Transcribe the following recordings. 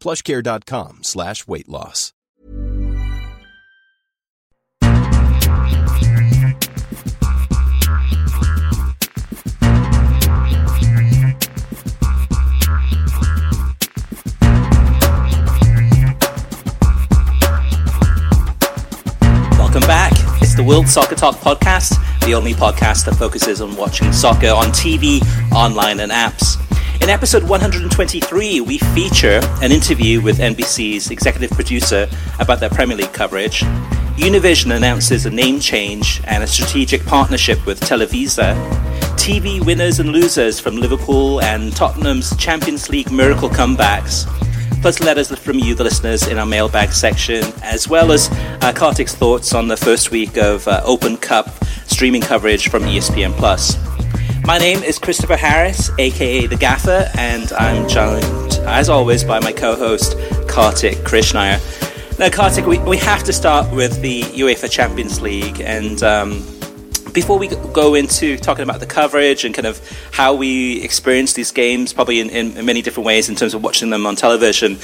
plushcare.com slash weight loss. Welcome back. It's the World Soccer Talk podcast, the only podcast that focuses on watching soccer on TV, online, and apps. In episode 123, we feature an interview with NBC's executive producer about their Premier League coverage. Univision announces a name change and a strategic partnership with Televisa. TV winners and losers from Liverpool and Tottenham's Champions League miracle comebacks plus letters from you, the listeners, in our mailbag section, as well as uh, Kartik's thoughts on the first week of uh, Open Cup streaming coverage from ESPN Plus. My name is Christopher Harris, aka The Gaffer, and I'm joined, as always, by my co host, Kartik Krishnaiyer. Now, Kartik, we, we have to start with the UEFA Champions League, and um, before we go into talking about the coverage and kind of how we experience these games, probably in, in, many different ways in terms of watching them on television,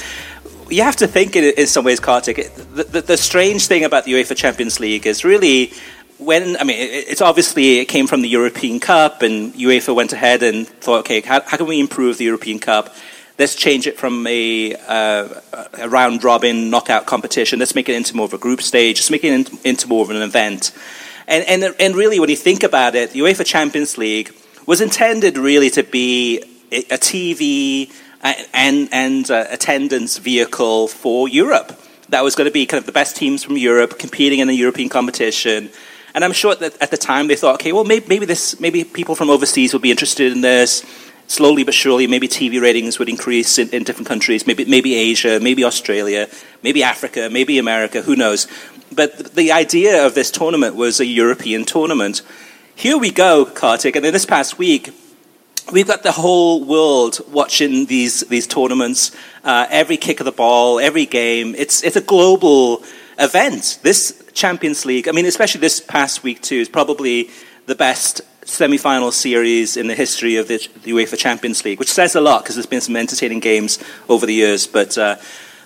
you have to think in, in some ways, Kartik, the, the, the, strange thing about the UEFA Champions League is really when, I mean, it's obviously, it came from the European Cup, and UEFA went ahead and thought, okay, how, how can we improve the European Cup? Let's change it from a, uh, a round robin knockout competition. Let's make it into more of a group stage. Let's make it into more of an event. And, and, and really, when you think about it, the UEFA Champions League was intended really to be a, TV and, and uh, attendance vehicle for Europe. That was going to be kind of the best teams from Europe competing in the European competition. And I'm sure that at the time they thought, okay, well, maybe, maybe, this, maybe people from overseas would be interested in this. Slowly but surely, maybe TV ratings would increase in, in different countries, maybe, maybe Asia, maybe Australia, maybe Africa, maybe America, who knows but the idea of this tournament was a European tournament. Here we go, Kartik, and in this past week, we've got the whole world watching these, these tournaments, uh, every kick of the ball, every game. It's, it's a global event. This Champions League, I mean, especially this past week, too, is probably the best semi-final series in the history of the, the UEFA Champions League, which says a lot because there's been some entertaining games over the years. But uh,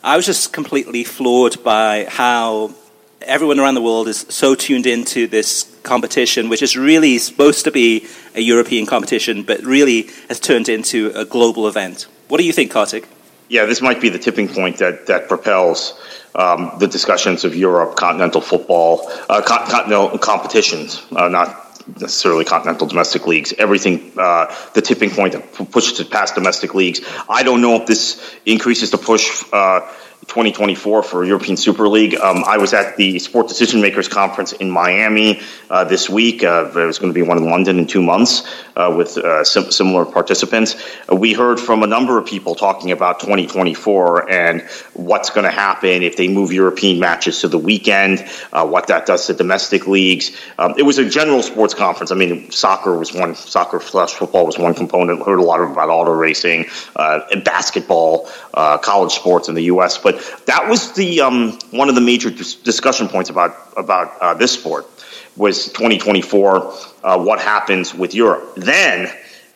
I was just completely floored by how everyone around the world is so tuned into this competition, which is really supposed to be a European competition, but really has turned into a global event. What do you think, Kartik? Yeah, this might be the tipping point that, that propels um, the discussions of Europe, continental football, uh, continental competitions, uh, not necessarily continental domestic leagues. Everything, uh, the tipping point that pushes it past domestic leagues. I don't know if this increases the push uh, 2024 for European Super League. Um, I was at the Sport Decision Makers Conference in Miami uh, this week. Uh, there's going to be one in London in two months uh, with uh, sim- similar participants. Uh, we heard from a number of people talking about 2024 and what's going to happen if they move European matches to the weekend, uh, what that does to domestic leagues. Um, it was a general sports conference. I mean, soccer was one, soccer slash football was one component. Heard a lot about auto racing, and basketball, college sports in the U.S., but that was the um, one of the major dis- discussion points about about uh, this sport was 2024. Uh, what happens with Europe? Then,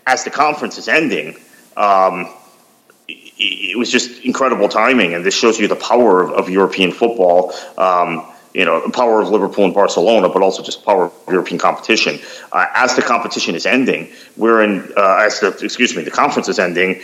as the conference is ending. Um, it, was just incredible timing, and this shows you the power of, of European football. Um, you know, the power of Liverpool and Barcelona, but also just power of European competition. Uh, as the competition is ending, we're in, uh, as the, excuse me, the conference is ending,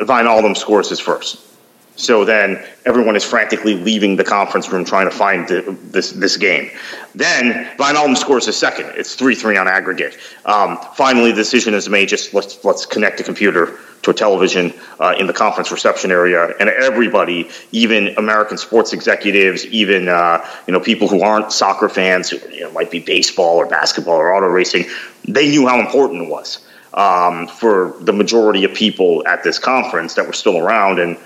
Wijnaldum scores his first So then everyone is frantically leaving the conference room trying to find the, this this game. Then Wijnaldum scores a second. It's three three on aggregate. Um, finally, the decision is made. Just let's let's connect the computer to a television uh, in the conference reception area, and everybody, even American sports executives, even uh, you know people who aren't soccer fans, who you know, might be baseball or basketball or auto racing, they knew how important it was um, for the majority of people at this conference that were still around and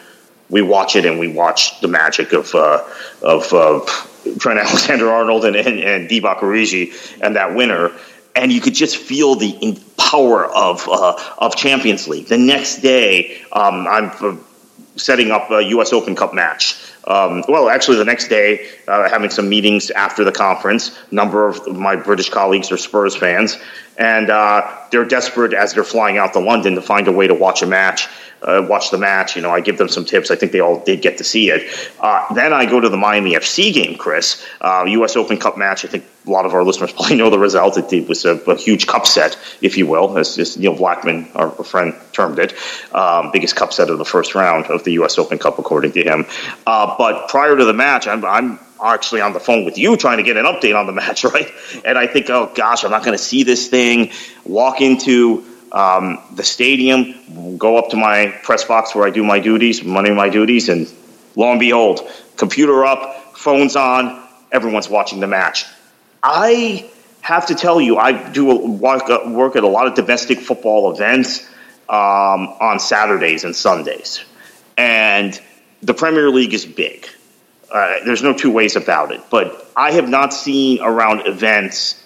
we watch it and we watch the magic of uh, of uh, Trent Alexander Arnold and and, and Divock Origi and that winner, and you could just feel the power of uh, of Champions League. The next day, um, I'm uh, setting up a U.S. Open Cup match. Um, well, actually, the next day, uh, having some meetings after the conference. A number of my British colleagues are Spurs fans, and uh, they're desperate as they're flying out to London to find a way to watch a match uh, watch the match. You know, I give them some tips. I think they all did get to see it. Uh, then I go to the Miami FC game, Chris, uh, U.S. Open Cup match. I think a lot of our listeners probably know the result. It, was a, a, huge cup set, if you will, as, as Neil Blackmon, our friend, termed it. Um, biggest cup set of the first round of the U.S. Open Cup, according to him. Uh, but prior to the match, I'm, I'm actually on the phone with you trying to get an update on the match, right? And I think, oh gosh, I'm not going to see this thing. Walk into um, the stadium, go up to my press box where I do my duties, Monday my duties, and lo and behold, computer up, phones on, everyone's watching the match. I have to tell you, I do work, work at a lot of domestic football events um, on Saturdays and Sundays, and the Premier League is big. Uh, there's no two ways about it. But I have not seen around events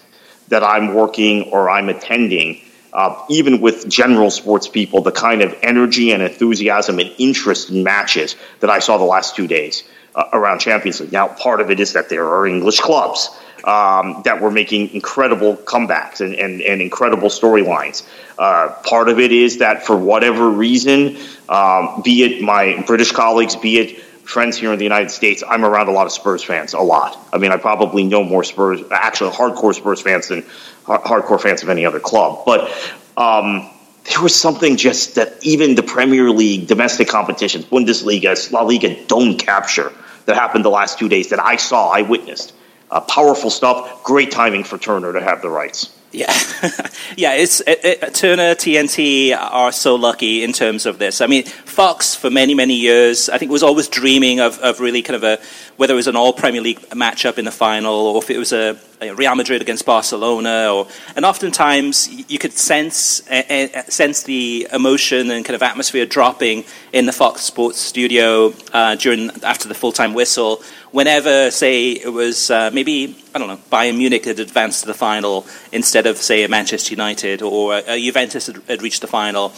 that I'm working or I'm attending uh, even with general sports people, the kind of energy and enthusiasm and interest in matches that I saw the last two days uh, around Champions League. Now, part of it is that there are English clubs um, that were making incredible comebacks and, and, and incredible storylines. Uh, part of it is that for whatever reason, um, be it my British colleagues, be it friends here in the United States, I'm around a lot of Spurs fans, a lot. I mean, I probably know more Spurs, actually hardcore Spurs fans than hardcore fans of any other club. But um, there was something just that even the Premier League, domestic competitions, Bundesliga, La Liga don't capture that happened the last two days that I saw, I witnessed. Uh, powerful stuff. Great timing for Turner to have the rights. Yeah, yeah. It's it, it, Turner TNT are so lucky in terms of this. I mean, Fox for many many years, I think was always dreaming of, of really kind of a whether it was an all Premier League matchup in the final or if it was a, a Real Madrid against Barcelona, or and oftentimes you could sense uh, sense the emotion and kind of atmosphere dropping in the Fox Sports studio uh, during after the full time whistle whenever, say, it was uh, maybe, I don't know, Bayern Munich had advanced to the final instead of, say, Manchester United or a Juventus had, had reached the final.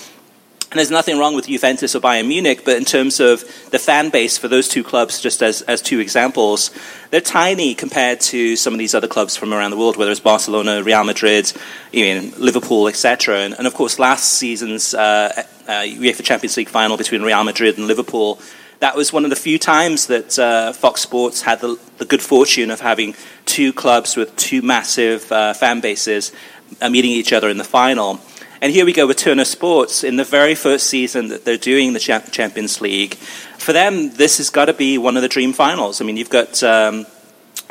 And there's nothing wrong with Juventus or Bayern Munich, but in terms of the fan base for those two clubs, just as, as two examples, they're tiny compared to some of these other clubs from around the world, whether it's Barcelona, Real Madrid, even Liverpool, etc. And, and, of course, last season's uh, uh, UEFA Champions League final between Real Madrid and Liverpool that was one of the few times that uh, Fox Sports had the, the, good fortune of having two clubs with two massive uh, fan bases uh, meeting each other in the final. And here we go with Turner Sports in the very first season that they're doing the Champions League. For them, this has got to be one of the dream finals. I mean, you've got. Um,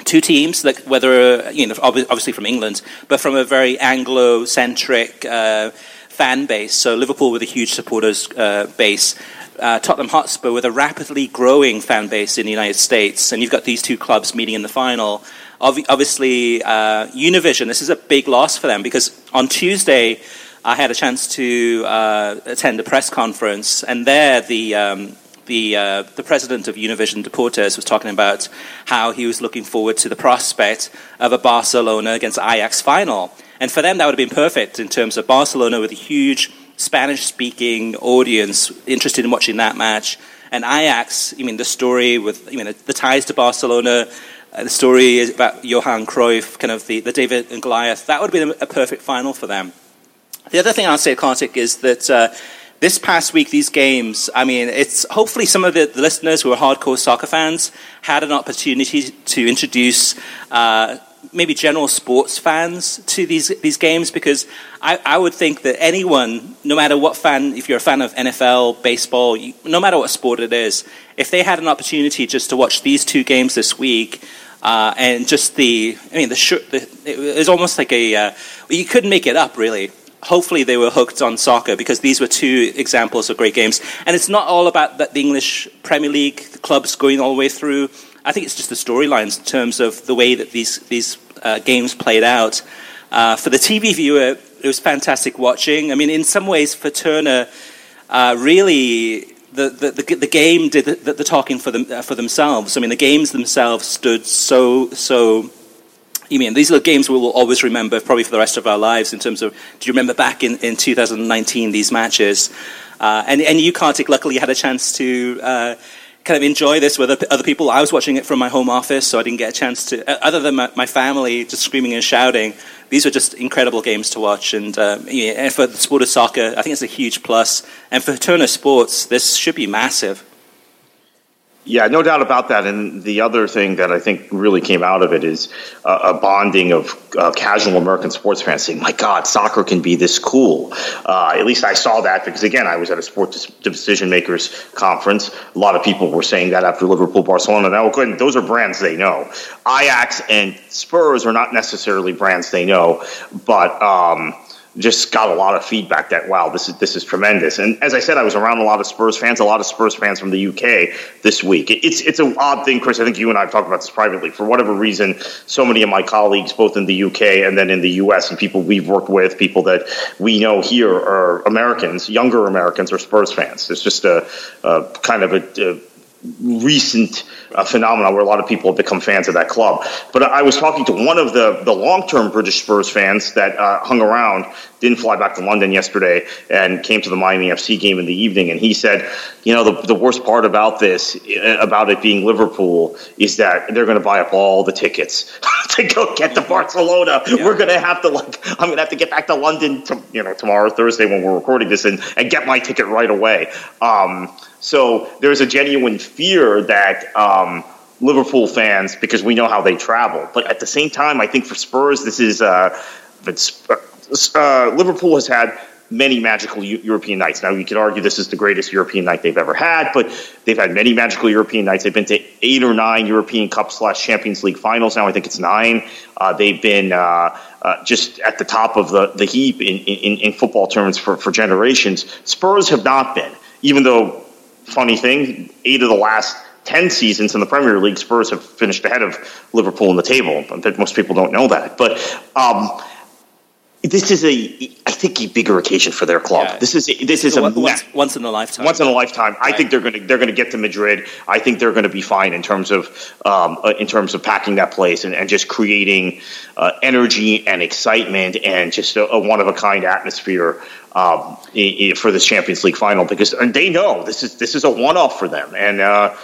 two teams, that, whether you know, obviously from England, but from a very Anglo-centric uh, fan base. So Liverpool with a huge supporters uh, base, uh, Tottenham Hotspur with a rapidly growing fan base in the United States, and you've got these two clubs meeting in the final. obviously, uh, Univision, this is a big loss for them because on Tuesday, I had a chance to uh, attend a press conference, and there the um, the uh, the president of Univision Deportes was talking about how he was looking forward to the prospect of a Barcelona against Ajax final, and for them that would have been perfect in terms of Barcelona with a huge Spanish speaking audience interested in watching that match. And Ajax, I mean, the story with the, ties to Barcelona, uh, the story about Johan Cruyff, kind of the, the David and Goliath, that would be a, a perfect final for them. The other thing I'll say, Kartik, is that uh, this past week, these games, I mean, it's hopefully some of the, listeners who are hardcore soccer fans had an opportunity to introduce uh, maybe general sports fans to these these games because I, I would think that anyone, no matter what fan, if you're a fan of NFL, baseball, you, no matter what sport it is, if they had an opportunity just to watch these two games this week. Uh, and just the, I mean, the, the it was almost like a, uh, you couldn't make it up, really hopefully they were hooked on soccer because these were two examples of great games. And it's not all about the English Premier League clubs going all the way through. I think it's just the storylines in terms of the way that these these uh, games played out. Uh, for the TV viewer, it was fantastic watching. I mean, in some ways, for Turner, uh, really. The, the, the, the, game did the, the talking for, them, uh, for themselves. I mean, the games themselves stood so, so you mean these are games we will always remember, probably for the rest of our lives. In terms of, do you remember back in, in 2019 these matches? Uh, and and you, Kartik, luckily had a chance to uh, kind of enjoy this with other people. I was watching it from my home office, so I didn't get a chance to, uh, other than my, my family just screaming and shouting. These were just incredible games to watch. And, uh, and for the sport of soccer, I think it's a huge plus. And for Turner Sports, this should be massive. Yeah, no doubt about that. And the other thing that I think really came out of it is uh, a bonding of uh, casual American sports fans saying, "My God, soccer can be this cool." Uh, at least I saw that because again, I was at a sports decision makers conference. A lot of people were saying that after Liverpool, Barcelona. Now, good, those are brands they know. Ajax and Spurs are not necessarily brands they know, but. Um, just got a lot of feedback that wow this is this is tremendous. And as I said I was around a lot of Spurs fans a lot of Spurs fans from the UK this week. It's it's an odd thing Chris. I think you and I have talked about this privately. For whatever reason so many of my colleagues both in the UK and then in the US and people we've worked with people that we know here are Americans younger Americans are Spurs fans. It's just a, a kind of a, a recent uh, phenomenon where a lot of people have become fans of that club. But I was talking to one of the, the long term British Spurs fans that uh, hung around, didn't fly back to London yesterday, and came to the Miami FC game in the evening. And he said, you know, the, the worst part about this, uh, about it being Liverpool, is that they're going to buy up all the tickets to go get to Barcelona. Yeah. We're going to have to, like, I'm going to have to get back to London, to, you know, tomorrow, Thursday, when we're recording this, and, and get my ticket right away. Um, so there's a genuine fear that um, Liverpool fans, because we know how they travel, but at the same time, I think for Spurs, this is uh, uh, Liverpool has had many magical European nights. Now, you could argue this is the greatest European night they've ever had, but they've had many magical European nights. They've been to eight or nine European Cup slash Champions League finals. Now, I think it's nine. Uh, they've been uh, uh, just at the top of the, the heap in, in, in football terms for, for generations. Spurs have not been, even though funny thing, eight of the last 10 seasons in the Premier League, Spurs have finished ahead of Liverpool in the table. But most people don't know that. But um, this is a, I think, a bigger occasion for their club. Yeah. This is a, this is a once, once, in a lifetime. Once in a lifetime. Right. I think they're going to they're going to get to Madrid. I think they're going to be fine in terms of um, uh, in terms of packing that place and, and just creating uh, energy and excitement and just a, a one of a kind atmosphere um, for this Champions League final because and they know this is this is a one off for them and. Uh,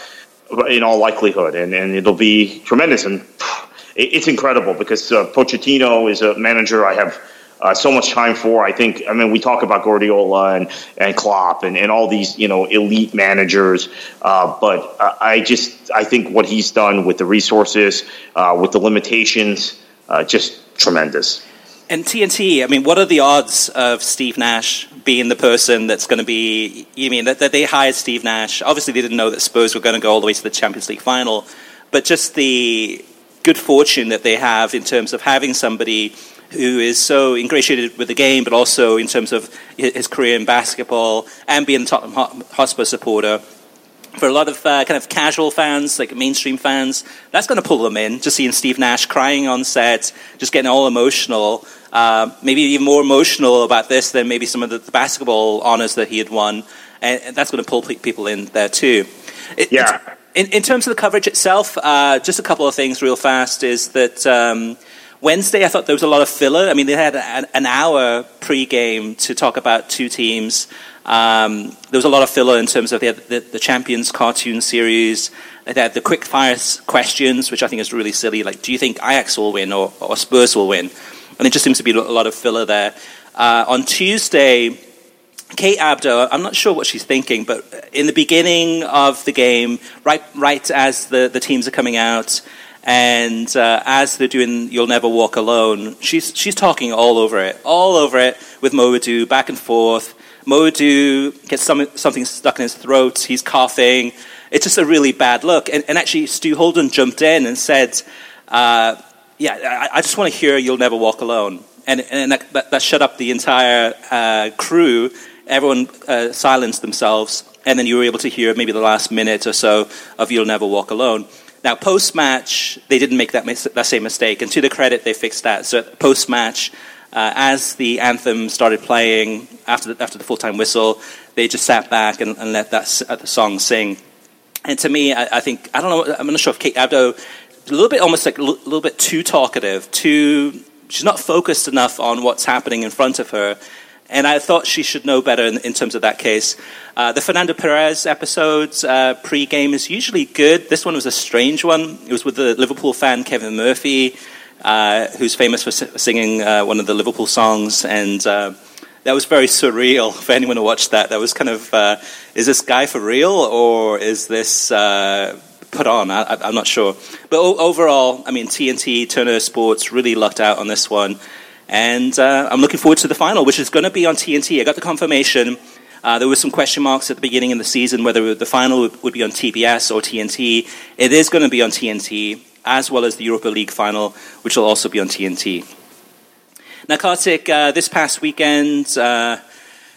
in all likelihood, and, and it'll be tremendous. And it's incredible because uh, Pochettino is a manager I have uh, so much time for. I think, I mean, we talk about Guardiola and, and Klopp and, and all these, you know, elite managers. Uh, but I just, I think what he's done with the resources, uh, with the limitations, uh, just tremendous. And TNT, I mean, what are the odds of Steve Nash being the person that's going to be? You mean that, that they hired Steve Nash? Obviously, they didn't know that Spurs were going to go all the way to the Champions League final, but just the good fortune that they have in terms of having somebody who is so ingratiated with the game, but also in terms of his career in basketball and being a Tottenham Hotspur supporter. For a lot of uh, kind of casual fans, like mainstream fans, that's going to pull them in. Just seeing Steve Nash crying on set, just getting all emotional, uh, maybe even more emotional about this than maybe some of the, basketball honors that he had won, and that's going to pull people in there too. It, yeah. In, in, terms of the coverage itself, uh, just a couple of things real fast is that. Um, Wednesday, I thought there was a lot of filler. I mean, they had an, hour pre-game to talk about two teams. Um, there was a lot of filler in terms of the, the, the Champions cartoon series. They had the quick fire questions, which I think is really silly. Like, do you think Ajax will win or, or Spurs will win? And it just seems to be a lot of filler there. Uh, on Tuesday, Kate Abdo, I'm not sure what she's thinking, but in the beginning of the game, right, right as the, the teams are coming out, and uh, as they're doing "You'll Never Walk Alone," she's she's talking all over it, all over it with Mo Edu, back and forth. Mo Edu gets some, something stuck in his throat. He's coughing. It's just a really bad look. And, and actually, Stu Holden jumped in and said, uh, "Yeah, I, I just want to hear "You'll Never Walk Alone." and, and that, that, that, shut up the entire uh, crew. Everyone uh, silenced themselves, and then you were able to hear maybe the last minute or so of "You'll Never Walk Alone." Now, post match, they didn't make that, mis- that same mistake, and to the credit, they fixed that. So, post match, uh, as the anthem started playing after the, after the full time whistle, they just sat back and, and let that uh, the song sing. And to me, I, I, think I don't know. I'm not sure if Kate Abdo a little bit almost like a little bit too talkative, too she's not focused enough on what's happening in front of her. And I thought she should know better in, in terms of that case. Uh, the Fernando Perez episodes uh, pre-game is usually good. This one was a strange one. It was with the Liverpool fan Kevin Murphy, uh, who's famous for singing uh, one of the Liverpool songs, and uh, that was very surreal for anyone who watched that. That was kind of, uh, is this guy for real, or is this put on. I, am not sure. But overall, I mean, TNT, Turner Sports really lucked out on this one. And uh, I'm looking forward to the final, which is going to be on TNT. I got the confirmation. Uh, there were some question marks at the beginning of the season whether the final would be on TBS or TNT. It is going to be on TNT, as well as the Europa League final, which will also be on TNT. Now, Kartik, uh, this past weekend, uh,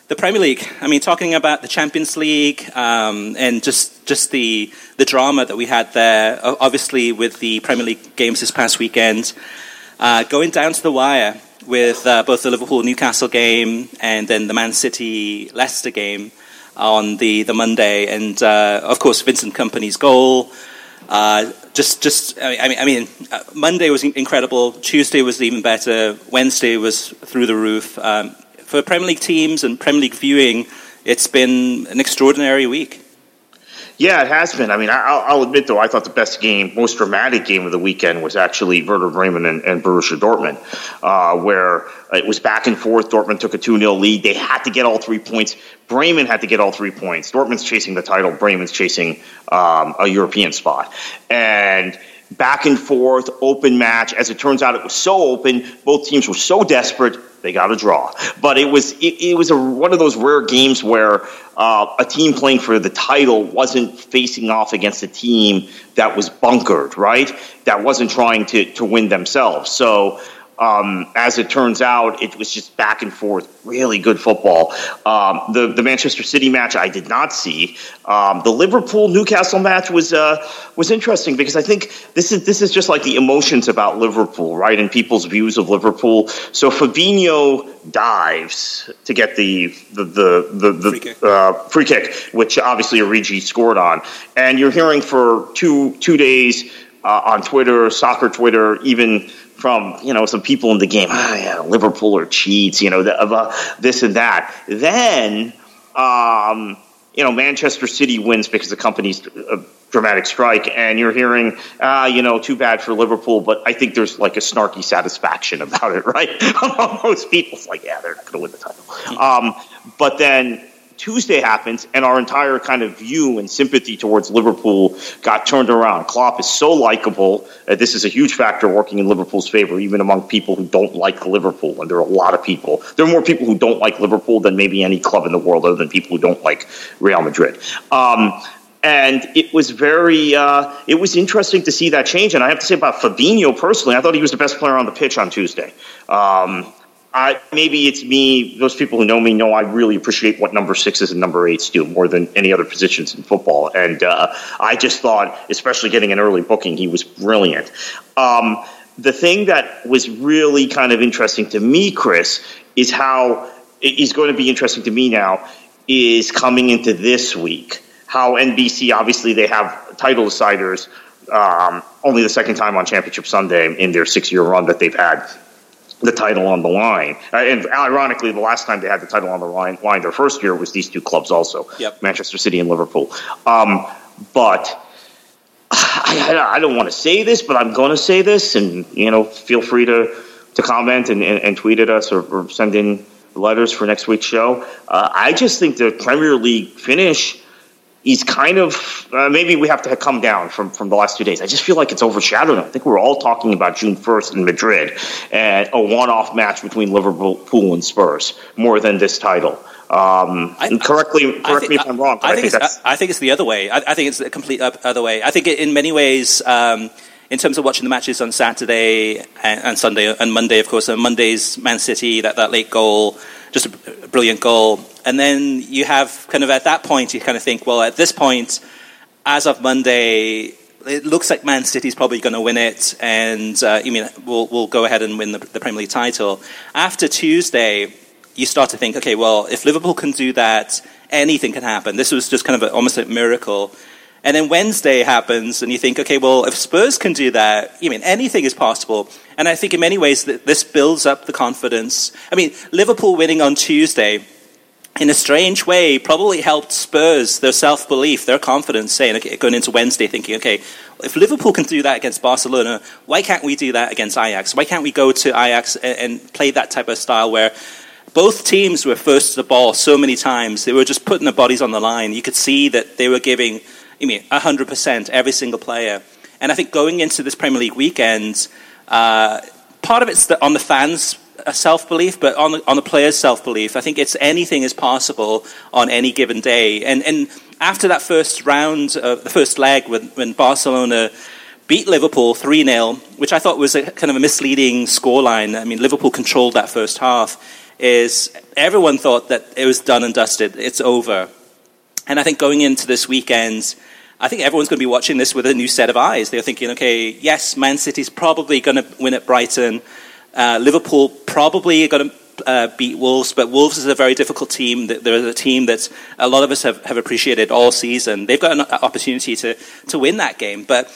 the Premier League. I mean, talking about the Champions League um, and just just the the drama that we had there. Obviously, with the Premier League games this past weekend, uh, going down to the wire with uh, both the Liverpool Newcastle game and then the Man City Leicester game on the the Monday, and uh, of course Vincent Kompany's goal. Uh, just, just. I mean, I mean, uh, Monday was incredible. Tuesday was even better. Wednesday was through the roof. Um, for Premier League teams and Premier League viewing, it's been an extraordinary week. Yeah, it has been. I mean, I'll, I'll, admit though, I thought the best game, most dramatic game of the weekend was actually Werder Bremen and, and Borussia Dortmund, uh, where it was back and forth. Dortmund took a 2 0 lead. They had to get all three points. Bremen had to get all three points. Dortmund's chasing the title. Bremen's chasing um, a European spot. And back and forth, open match. As it turns out, it was so open. Both teams were so desperate they got a draw. But it was it, it was a, one of those rare games where uh, a team playing for the title wasn't facing off against a team that was bunkered, right? That wasn't trying to to win themselves. So um, as it turns out, it was just back and forth, really good football. Um, the the Manchester City match I did not see. Um, the Liverpool Newcastle match was uh, was interesting because I think this is this is just like the emotions about Liverpool, right, and people's views of Liverpool. So Fabinho dives to get the the the, the, the free, kick. Uh, free kick, which obviously Origi scored on, and you're hearing for two two days uh, on Twitter, soccer Twitter, even from you know some people in the game. Ah, yeah, Liverpool or cheats, you know, the, uh, this and that. Then, um, you know, Manchester City wins because the Kompany's a dramatic strike, and you're hearing, ah, you know, too bad for Liverpool. But I think there's like a snarky satisfaction about it, right? Most people, it's like, yeah, they're not going to win the title. Um, but then Tuesday happens, and our entire kind of view and sympathy towards Liverpool got turned around. Klopp is so likable. Uh, this is a huge factor working in Liverpool's favor, even among people who don't like Liverpool. And there are a lot of people. There are more people who don't like Liverpool than maybe any club in the world, other than people who don't like Real Madrid. Um, and it was very uh, it was interesting to see that change and i have to say about fabinho personally i thought he was the best player on the pitch on tuesday um, I, maybe it's me. Those people who know me know I really appreciate what number sixes and number eights do more than any other positions in football. And uh, I just thought, especially getting an early booking, he was brilliant. Um, the thing that was really kind of interesting to me, Chris, is how is going to be interesting to me now is coming into this week. How NBC obviously they have title deciders um, only the second time on Championship Sunday in their six year run that they've had the title on the line. Uh, and ironically, the last time they had the title on the line, line their first year was these two clubs also, yep. Manchester City and Liverpool. Um, but I, I, don't want to say this, but I'm going to say this, and you know, feel free to to comment and, and, and tweet at us or, or, send in letters for next week's show. Uh, I just think the Premier League finish is kind of uh, maybe we have to come down from, from the last two days. I just feel like it's overshadowed. I think we're all talking about June 1st in Madrid and a one off match between Liverpool and Spurs more than this title. Um, I, correctly, correct think, me if I'm wrong. I, I, think, think I, think it's the other way. I, think it's the complete other way. I think in many ways, um, in terms of watching the matches on Saturday and, and, Sunday and Monday, of course, on Monday's Man City, that, that late goal, just a brilliant goal. And then you have kind of at that point, you kind of think, well, at this point, as of Monday, it looks like Man City's probably going to win it, and uh, you mean we'll, we'll go ahead and win the, the Premier League title. After Tuesday, you start to think, okay, well, if Liverpool can do that, anything can happen. This was just kind of a, almost a miracle. And then Wednesday happens, and you think, okay, well, if Spurs can do that, you mean anything is possible. And I think in many ways that this builds up the confidence. I mean, Liverpool winning on Tuesday, in a strange way, probably helped Spurs, their self belief, their confidence, saying, okay, going into Wednesday, thinking, okay, if Liverpool can do that against Barcelona, why can't we do that against Ajax? Why can't we go to Ajax and, and play that type of style where both teams were first to the ball so many times. They were just putting their bodies on the line. You could see that they were giving, I mean, 100% every single player. And I think going into this Premier League weekend, uh, part of it's the, on the fans' self belief, but on the, on the players' self belief. I think it's anything is possible on any given day. And, and after that first round, the first leg, when, when Barcelona beat Liverpool 3 0, which I thought was a kind of a misleading scoreline. I mean, Liverpool controlled that first half is everyone thought that it was done and dusted, it's over. And I think going into this weekend, I think everyone's going to be watching this with a new set of eyes. They're thinking, okay, yes, Man City's probably going to win at Brighton. Uh, Liverpool probably are going to uh, beat Wolves, but Wolves is a very difficult team. They're a team that a lot of us have, have appreciated all season. They've got an opportunity to, to win that game, but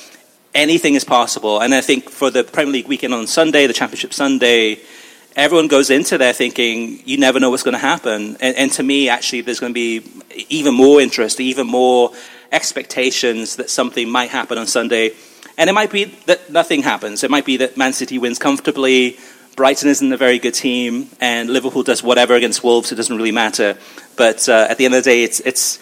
anything is possible. And I think for the Premier League weekend on Sunday, the Championship Sunday, everyone goes into there thinking you never know what's going to happen. And, and, to me, actually, there's going to be even more interest, even more expectations that something might happen on Sunday. And it might be that nothing happens. It might be that Man City wins comfortably, Brighton isn't a very good team, and Liverpool does whatever against Wolves. It doesn't really matter. But uh, at the end of the day, it's, it's,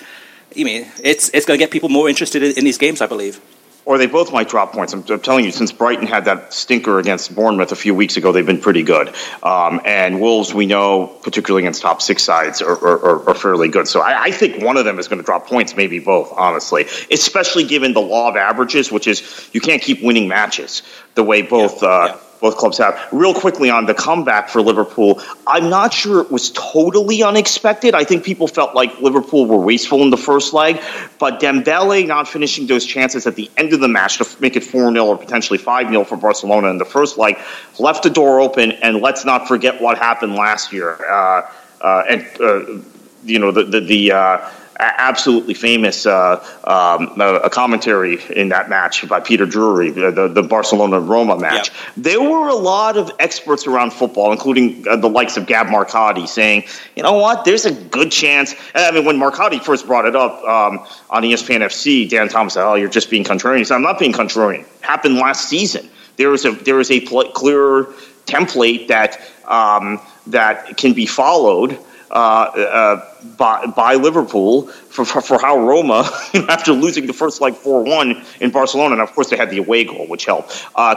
I mean, it's, it's going to get people more interested in, in these games, I believe or they both might drop points. I'm, I'm, telling you, since Brighton had that stinker against Bournemouth a few weeks ago, they've been pretty good. Um, and Wolves, we know, particularly against top six sides, are, are, are fairly good. So I, I, think one of them is going to drop points, maybe both, honestly, especially given the law of averages, which is you can't keep winning matches the way both. Yeah, uh, yeah both clubs have. Real quickly on the comeback for Liverpool, I'm not sure it was totally unexpected. I think people felt like Liverpool were wasteful in the first leg, but Dembele not finishing those chances at the end of the match to make it 4 0 or potentially 5 0 for Barcelona in the first leg left the door open. And let's not forget what happened last year. Uh, uh, and, uh, you know, the, the, the uh, absolutely famous uh, um, a commentary in that match by Peter Drury, the, the Barcelona Roma match. Yep. There were a lot of experts around football, including uh, the likes of Gab Marcotti, saying, you know what, there's a good chance. I mean, when Marcotti first brought it up um, on ESPN FC, Dan Thomas said, oh, you're just being contrarian. He said, I'm not being contrarian. It happened last season. There is a, there is a pl- clear template that, um, that can be followed. Uh, uh, by, by Liverpool for, for, for, how Roma, after losing the first like 4 1 in Barcelona, and of course they had the away goal, which helped, uh,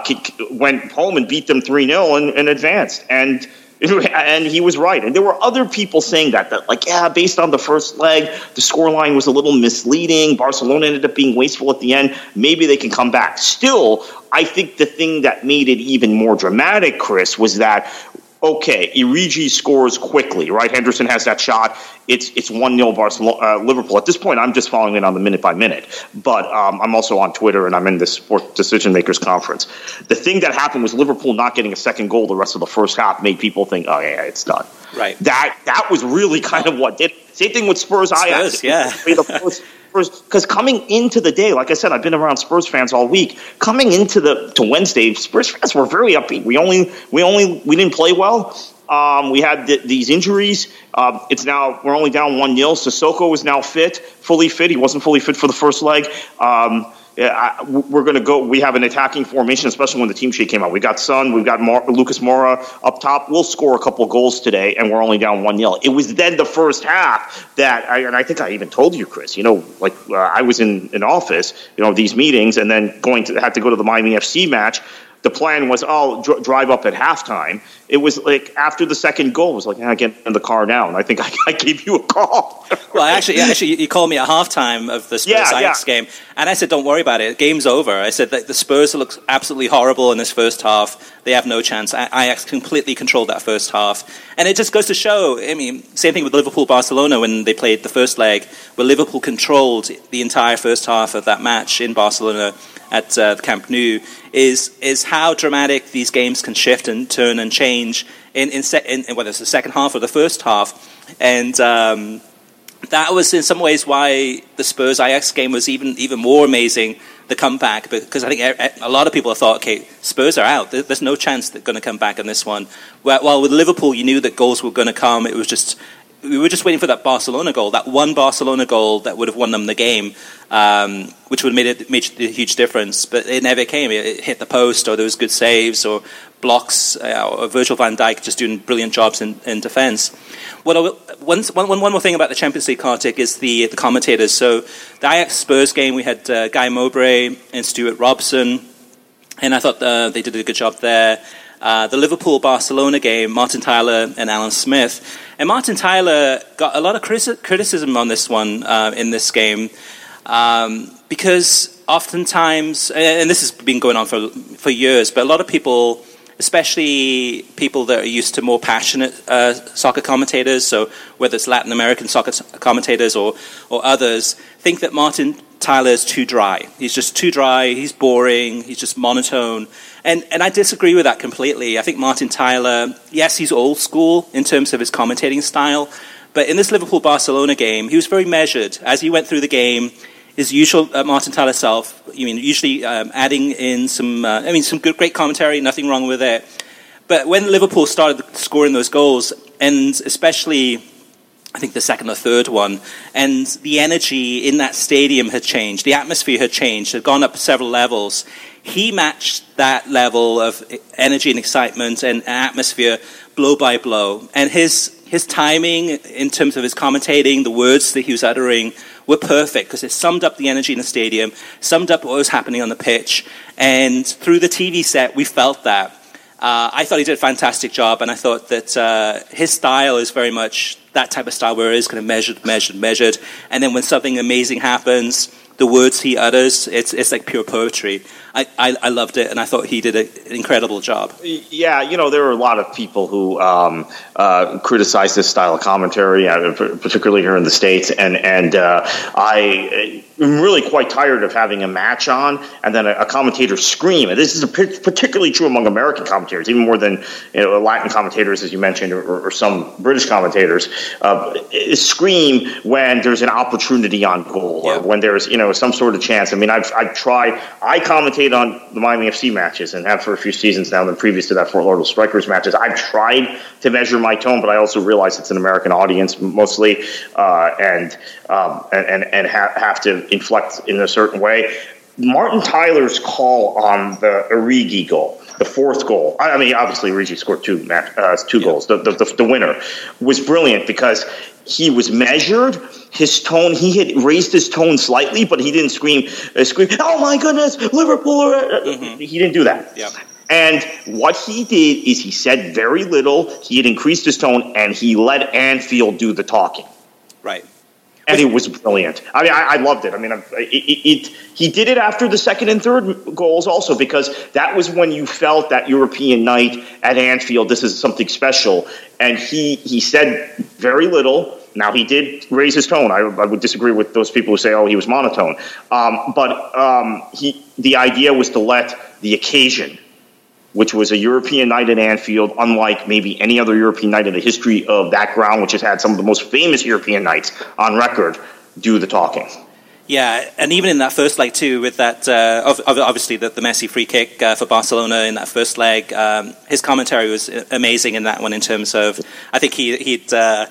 went home and beat them 3 0 and, and advanced. And and he was right. And there were other people saying that, that like, yeah, based on the first leg, the scoreline was a little misleading. Barcelona ended up being wasteful at the end. Maybe they can come back. Still, I think the thing that made it even more dramatic, Chris, was that okay, Origi scores quickly, right? Henderson has that shot. It's it's one 0 Barcelona, uh, Liverpool. At this point, I'm just following it on the minute by minute, but um, I'm also on Twitter and I'm in the sport decision makers conference. The thing that happened was Liverpool not getting a second goal the rest of the first half made people think, oh yeah, it's done. Right. That that was really kind of what did. Same thing with Spurs. Spurs, yeah. the first because coming into the day, like I said, I've been around Spurs fans all week. Coming into the to Wednesday, Spurs fans were very upbeat. We only we only we didn't play well. Um, we had th- these injuries. Uh, it's now we're only down one 0 Sissoko is now fit, fully fit. He wasn't fully fit for the first leg. Um, I, we're going to go. We have an attacking formation, especially when the team sheet came out. We got Son, we've got Mar- Lucas Moura up top. We'll score a couple goals today, and we're only down one 0. It was then the first half that, I, and I think I even told you, Chris, you know, like uh, I was in an office, you know, these meetings, and then going to, had to go to the Miami FC match the plan was, oh, dr- drive up at halftime. It was like after the second goal, it was like, ah, get in the car now. And I think I, I gave you a call. well, actually, actually, you called me at halftime of the Spurs yeah, yeah. game, and I said, don't worry about it. Game's over. I said that the Spurs look absolutely horrible in this first half. They have no chance. I completely controlled that first half, and it just goes to show. I mean, same thing with Liverpool Barcelona when they played the first leg, where Liverpool controlled the entire first half of that match in Barcelona at uh, Camp Nou is is how dramatic these games can shift and turn and change in in, se- in, in whether it's the second half or the first half, and. Um, that was in some ways why the Spurs Ajax game was even even more amazing. The comeback because I think a lot of people thought, okay, Spurs are out. There's no chance they're going to come back in this one. While with Liverpool, you knew that goals were going to come. It was just we were just waiting for that Barcelona goal, that one Barcelona goal that would have won them the game, um, which would have made, it, made a huge difference. But it never came. It, it, hit the post, or there was good saves, or blocks, uh, or Virgil van Dijk just doing brilliant jobs in, in defence. What one, one, one more thing about the Champions League, Kartik, is the, the commentators. So the Ajax Spurs game, we had uh, Guy Mowbray and Stewart Robson, and I thought uh, they did a good job there. Uh, the Liverpool Barcelona game, Martin Tyler and Alan Smith. And Martin Tyler got a lot of criticism on this one uh, in this game um, because oftentimes, and this has been going on for, for years, but a lot of people, especially people that are used to more passionate uh, soccer commentators, so whether it's Latin American soccer commentators or, or others, think that Martin Tyler is too dry. He's just too dry, he's boring, he's just monotone. And, and I disagree with that completely. I think Martin Tyler, yes, he's old school in terms of his commentating style, but in this Liverpool Barcelona game, he was very measured. As he went through the game, his usual uh, Martin Tyler self, you mean, usually um, adding in some, uh, I mean, some good, great commentary, nothing wrong with it. But when Liverpool started scoring those goals, and especially I think the second or third one, and the energy in that stadium had changed. The atmosphere had changed, had gone up several levels. He matched that level of energy and excitement and atmosphere blow by blow. And his, his timing in terms of his commentating, the words that he was uttering, were perfect because it summed up the energy in the stadium, summed up what was happening on the pitch. And through the TV set, we felt that. Uh, I thought he did a fantastic job, and I thought that uh, his style is very much that type of style where it is kind of measured, measured, measured. And then when something amazing happens, the words he utters, it's, it's like pure poetry. I, I, I loved it, and I thought he did an incredible job. Yeah, you know, there are a lot of people who um, uh, criticize this style of commentary, uh, particularly here in the States. And, and uh, I am really quite tired of having a match on and then a, a commentator scream. And this is particularly true among American commentators, even more than you know, Latin commentators, as you mentioned, or, or some British commentators. Uh, scream when there's an opportunity on goal yeah. or when there's, you know, some sort of chance. I mean, I've, I've tried, I commentate on the Miami FC matches and have for a few seasons now, and previous to that, Fort Lauderdale Strikers matches. I've tried to measure my tone, but I also realize it's an American audience mostly, uh, and, um, and and and ha- have to inflect in a certain way. Martin Tyler's call on the Origi goal the fourth goal. I mean, obviously, Origi scored two match, uh, two goals. The, the, the, the, winner was brilliant because he was measured. His tone, he had raised his tone slightly, but he didn't scream, uh, scream, "Oh my goodness, Liverpool!" Mm-hmm. He didn't do that. Yeah. And what he did is he said very little. He had increased his tone, and he let Anfield do the talking. Right and it was brilliant. I mean, I, I loved it. I mean, it, it, it, he did it after the second and third goals also because that was when you felt that European night at Anfield. This is something special, and he he said very little. Now he did raise his tone. I, I would disagree with those people who say, "Oh, he was monotone," um, but um, he the idea was to let the occasion which was a European night at Anfield, unlike maybe any other European night in the history of that ground, which has had some of the most famous European nights on record, do the talking. Yeah, and even in that first leg too, with that uh, obviously the, the Messi free kick uh, for Barcelona in that first leg, um, his commentary was amazing in that one. In terms of, I think he he'd. Uh,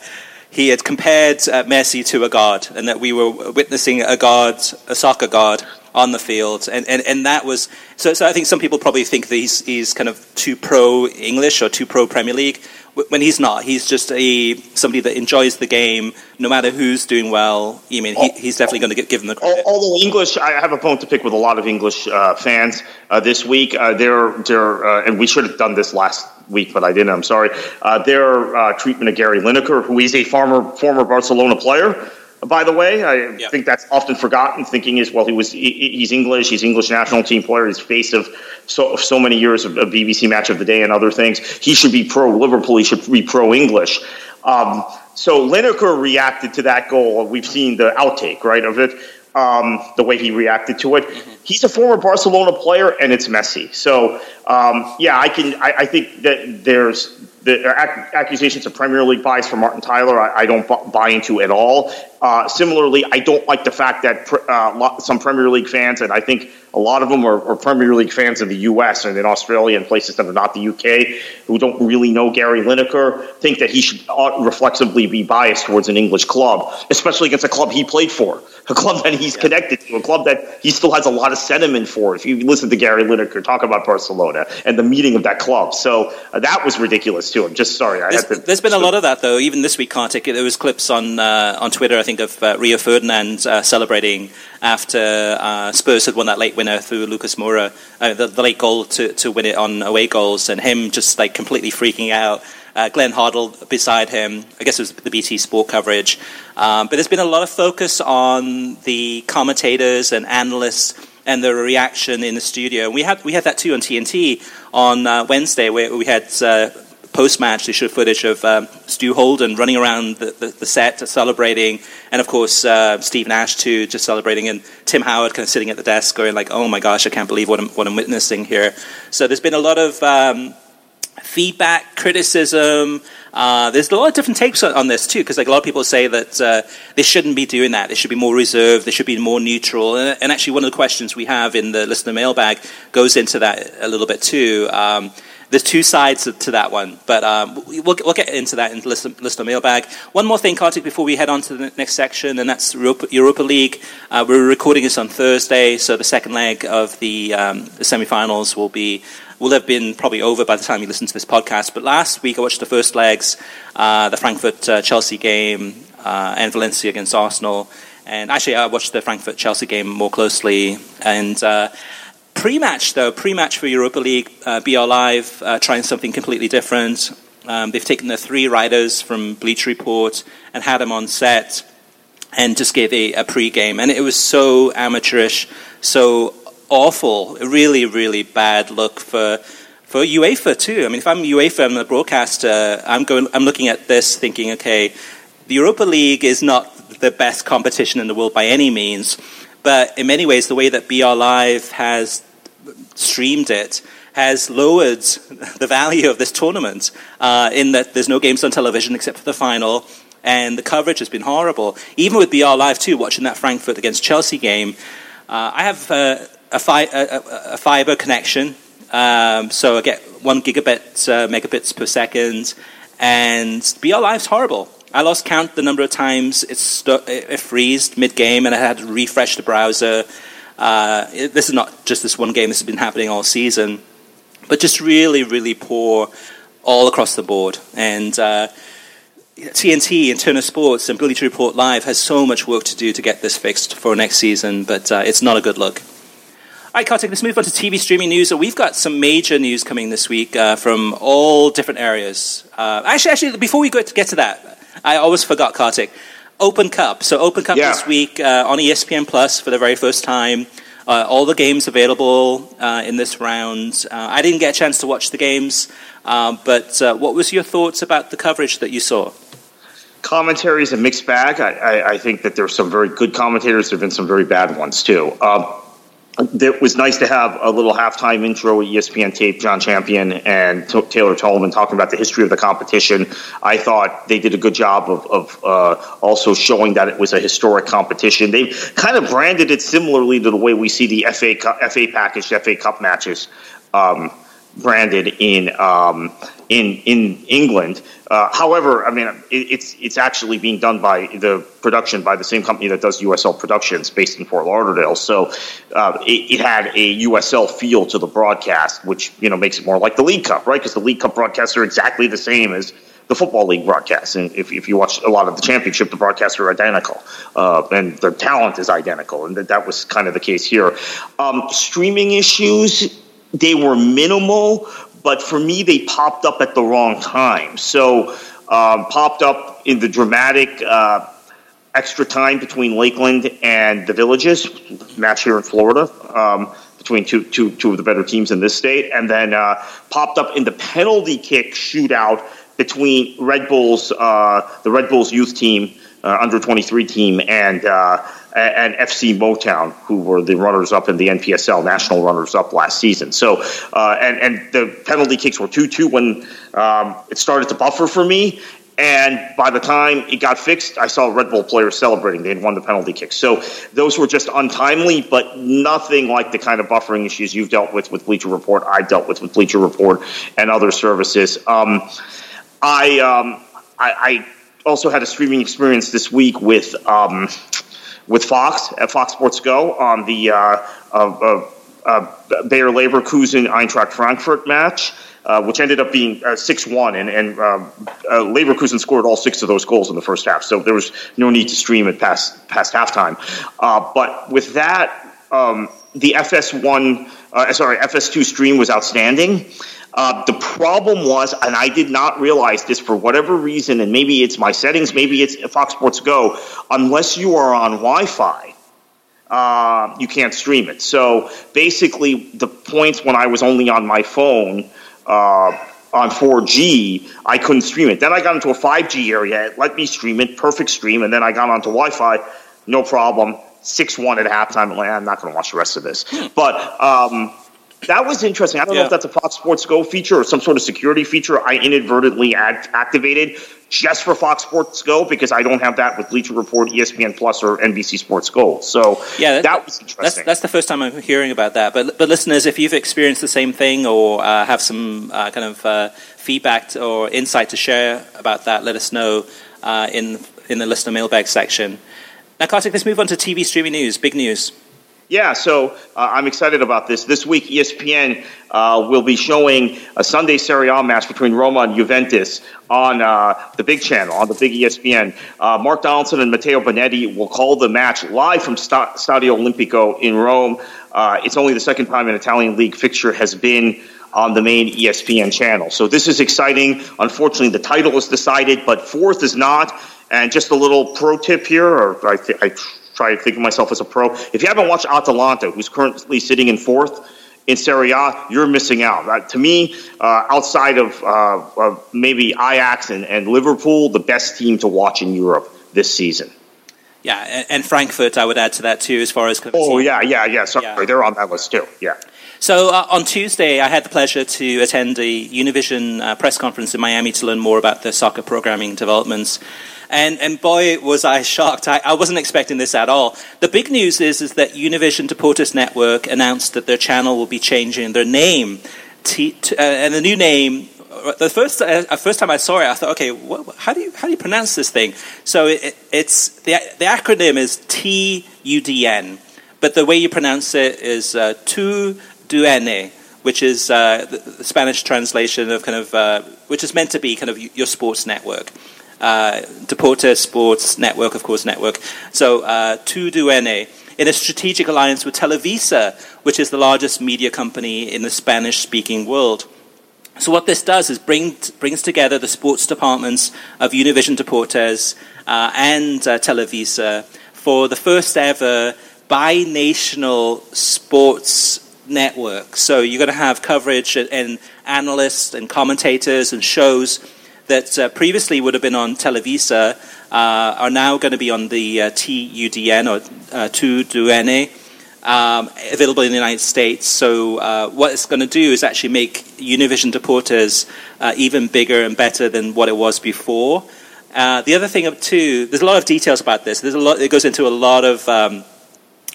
he had compared uh, Messi to a god, and that we were witnessing a god, a soccer god, on the field, and, and, and that was so. So I think some people probably think that he's he's kind of too pro English or too pro Premier League when he's not. He's just a somebody that enjoys the game, no matter who's doing well. I mean, he, he's definitely going to get given the credit. Although English, I have a bone to pick with a lot of English uh, fans uh, this week. Uh, they're they're uh, and we should have done this last week, but I didn't. I'm sorry. Uh, their uh, treatment of Gary Lineker, who is a former former Barcelona player. By the way, I yep. think that's often forgotten. Thinking is well, he was he, he's English, he's English national team player, he's face of so so many years of, of BBC Match of the Day and other things. He should be pro Liverpool. He should be pro English. Um, so Lineker reacted to that goal. We've seen the outtake right of it. Um, the way he reacted to it. Mm-hmm. He's a former Barcelona player, and it's messy. So, um, yeah, I can. I, I, think that there's the accusations of Premier League bias from Martin Tyler, I, I don't buy into at all. Uh, similarly, I don't like the fact that uh, some Premier League fans, and I think a lot of them are, are, Premier League fans in the U.S. and in Australia and places that are not the U.K. who don't really know Gary Lineker, think that he should reflexively be biased towards an English club, especially against a club he played for, a club that he's yeah. connected to, a club that he still has a lot of sentiment for. If you listen to Gary Lineker talk about Barcelona and the meeting of that club, so uh, that was ridiculous too. I'm just sorry. I There's, to, there's been a lot of that though. Even this week, Kartik, there was clips on uh, on Twitter I think of uh, Rio Ferdinand uh, celebrating after uh, Spurs had won that late winner through Lucas Moura, uh, the, the, late goal to, to win it on away goals, and him just like completely freaking out. Uh, Glenn Hoddle beside him. I guess it was the BT Sport coverage. Um, but there's been a lot of focus on the commentators and analysts and the reaction in the studio. We had we had that too on TNT on uh, Wednesday, where we had uh, post match, they showed footage of um, Stu Holden running around the, the, the, set celebrating, and of course uh, Steve Nash too, just celebrating, and Tim Howard kind of sitting at the desk going like, "Oh my gosh, I can't believe what I'm, what I'm witnessing here." So there's been a lot of um, feedback, criticism. Uh, there's a lot of different takes on, on this too, because like a lot of people say that uh, they shouldn't be doing that. They should be more reserved. They should be more neutral. And, and, actually, one of the questions we have in the listener mailbag goes into that a little bit too. Um, there's two sides to that one, but um, we'll, we'll, get into that in the list, list of mailbag. One more thing, Kartik, before we head on to the next section, and that's Europa, Europa League. Uh, we're recording this on Thursday, so the second leg of the, um, the semi-finals will be will have been probably over by the time you listen to this podcast. But last week I watched the first legs, uh, the Frankfurt uh, Chelsea game, uh, and Valencia against Arsenal. And actually, I watched the Frankfurt Chelsea game more closely, and uh, Pre-match, though, pre-match for Europa League, uh, BR Live uh, trying something completely different. Um, they've taken the three writers from Bleacher Report and had them on set and just gave a, a pre-game. And it was so amateurish, so awful, really, really bad look for for UEFA too. I mean, if I'm UEFA, I'm the broadcaster. I'm going. I'm looking at this, thinking, okay, the Europa League is not the best competition in the world by any means, but in many ways, the way that BR Live has streamed it has lowered the value of this tournament uh, in that there's no games on television except for the final, and the coverage has been horrible. Even with BR Live too, watching that Frankfurt against Chelsea game, uh, I have uh, a, fi- a, a, fiber connection, um, so I get one gigabit uh, megabits per second, and BR Live's horrible. I lost count the number of times it, stu- it freezed mid game, and I had to refresh the browser. Uh, this is not just this one game, this has been happening all season. But just really, really poor all across the board. And uh, TNT and Turner Sports and Bleacher Report Live has so much work to do to get this fixed for next season, but uh, it's not a good look. All right, Kartik, let's move on to TV streaming news. So we've got some major news coming this week uh, from all different areas. Uh, actually, actually, before we to, get to that, I always forgot, Kartik. Open Cup. So Open Cup yeah. this week uh, on ESPN Plus for the very first time. Uh, all the games available uh, in this round. Uh, I didn't get a chance to watch the games, uh, but uh, what was your thoughts about the coverage that you saw? Commentary is a mixed bag. I, I, I think that there are some very good commentators. There have been some very bad ones too. Um, it was nice to have a little halftime intro at ESPN tape, John Champion and T- Taylor Twellman talking about the history of the competition. I thought they did a good job of, of uh, also showing that it was a historic competition. They've kind of branded it similarly to the way we see the FA, FA packaged FA Cup matches. Um, branded in um, in in England. Uh, however, I mean, it, it's it's actually being done by the production by the same company that does USL Productions, based in Fort Lauderdale. So uh, it, it, had a USL feel to the broadcast, which you know makes it more like the League Cup, right? Because the League Cup broadcasts are exactly the same as the football league broadcasts. And if, if you watch a lot of the championship, the broadcasts are identical, uh, and the talent is identical, and that, that was kind of the case here. Um, streaming issues they were minimal, but for me, they popped up at the wrong time. So, um, popped up in the dramatic uh, extra time between Lakeland and the Villages match here in Florida. Um, between two, two, two of the better teams in this state, and then uh, popped up in the penalty kick shootout between Red Bulls, uh, the Red Bulls youth team, uh, under 23 team, and uh, and FC Motown, who were the runners up in the NPSL national runners up last season. So, uh, and and the penalty kicks were two two when um, it started to buffer for me. And by the time it got fixed, I saw Red Bull players celebrating. They had won the penalty kick. So those were just untimely, but nothing like the kind of buffering issues you've dealt with with Bleacher Report, I've dealt with with Bleacher Report and other services. Um, I, um, I, I, also had a streaming experience this week with um, with Fox at Fox Sports Go on the uh, uh, uh, Bayer Leverkusen Eintracht Frankfurt match. Uh, which ended up being uh, 6-1, and, and um, uh, Leverkusen scored all six of those goals in the first half, so there was no need to stream it past, past halftime. Uh, but with that, um, the FS1, uh, sorry, FS2 stream was outstanding. Uh, the problem was, and I did not realize this for whatever reason, and maybe it's my settings, maybe it's Fox Sports Go, unless you are on Wi Fi, uh, you can't stream it. So basically, the points when I was only on my phone, uh, on 4G, I couldn't stream it. Then I got into a 5G area, it let me stream it, perfect stream, and then I got onto Wi Fi, no problem. 6 1 at halftime. I'm, not going to watch the rest of this. But, um, that was interesting. I don't yeah. know if that's a Fox Sports Go feature or some sort of security feature I inadvertently ad- activated just for Fox Sports Go because I don't have that with Bleacher Report, ESPN Plus, or NBC Sports Go. So yeah, that, that was interesting. That's, that's, the first time I'm hearing about that. But but listeners, if you've experienced the same thing or uh, have some uh, kind of uh, feedback or insight to share about that, let us know uh, in in the listener mailbag section. Now, Kartik, let's move on to TV streaming news. Big news. Yeah, so uh, I'm excited about this. This week, ESPN uh, will be showing a Sunday Serie A match between Roma and Juventus on uh, the big channel, on the big ESPN. Uh, Mark Donaldson and Matteo Bonetti will call the match live from St- Stadio Olimpico in Rome. Uh, it's only the second time an Italian league fixture has been on the main ESPN channel. So this is exciting. Unfortunately, the title is decided, but fourth is not. And just a little pro tip here, or I, th- I try to think of myself as a pro. If you haven't watched Atalanta, who's currently sitting in fourth in Serie A, you're missing out. Uh, to me, uh, outside of, uh, of maybe Ajax and, and, Liverpool, the best team to watch in Europe this season. Yeah, and, Frankfurt, I would add to that too, as far as. Oh yeah, yeah, yeah. Sorry, yeah. they're on that list too. Yeah. So uh, on Tuesday, I had the pleasure to attend a Univision uh, press conference in Miami to learn more about the soccer programming developments. And, and boy, was I shocked. I, I wasn't expecting this at all. The big news is, is that Univision Deportes Network announced that their channel will be changing their name. To, uh, and the new name the first uh, first time I saw it, I thought, okay, what, how do you how do you pronounce this thing? So it, it's the the acronym is TUDN, but the way you pronounce it is uh, Tu Duene, which is uh, the, the, Spanish translation of kind of uh, which is meant to be kind of your sports network uh, Deportes Sports Network, of course, network. So, uh, Tu Duene, in a strategic alliance with Televisa, which is the largest media company in the Spanish speaking world. So, what this does is bring, brings together the sports departments of Univision Deportes uh, and uh, Televisa for the first ever bi-national sports network. So, you're going to have coverage and analysts and commentators and shows that uh, previously would have been on Televisa uh, are now going to be on the uh, TUDN or uh, TUDN, um, available in the United States. So uh, what it's going to do is actually make Univision Deportes uh, even bigger and better than what it was before. Uh, the other thing too, there's a lot of details about this. There's a lot. It goes into a lot of um,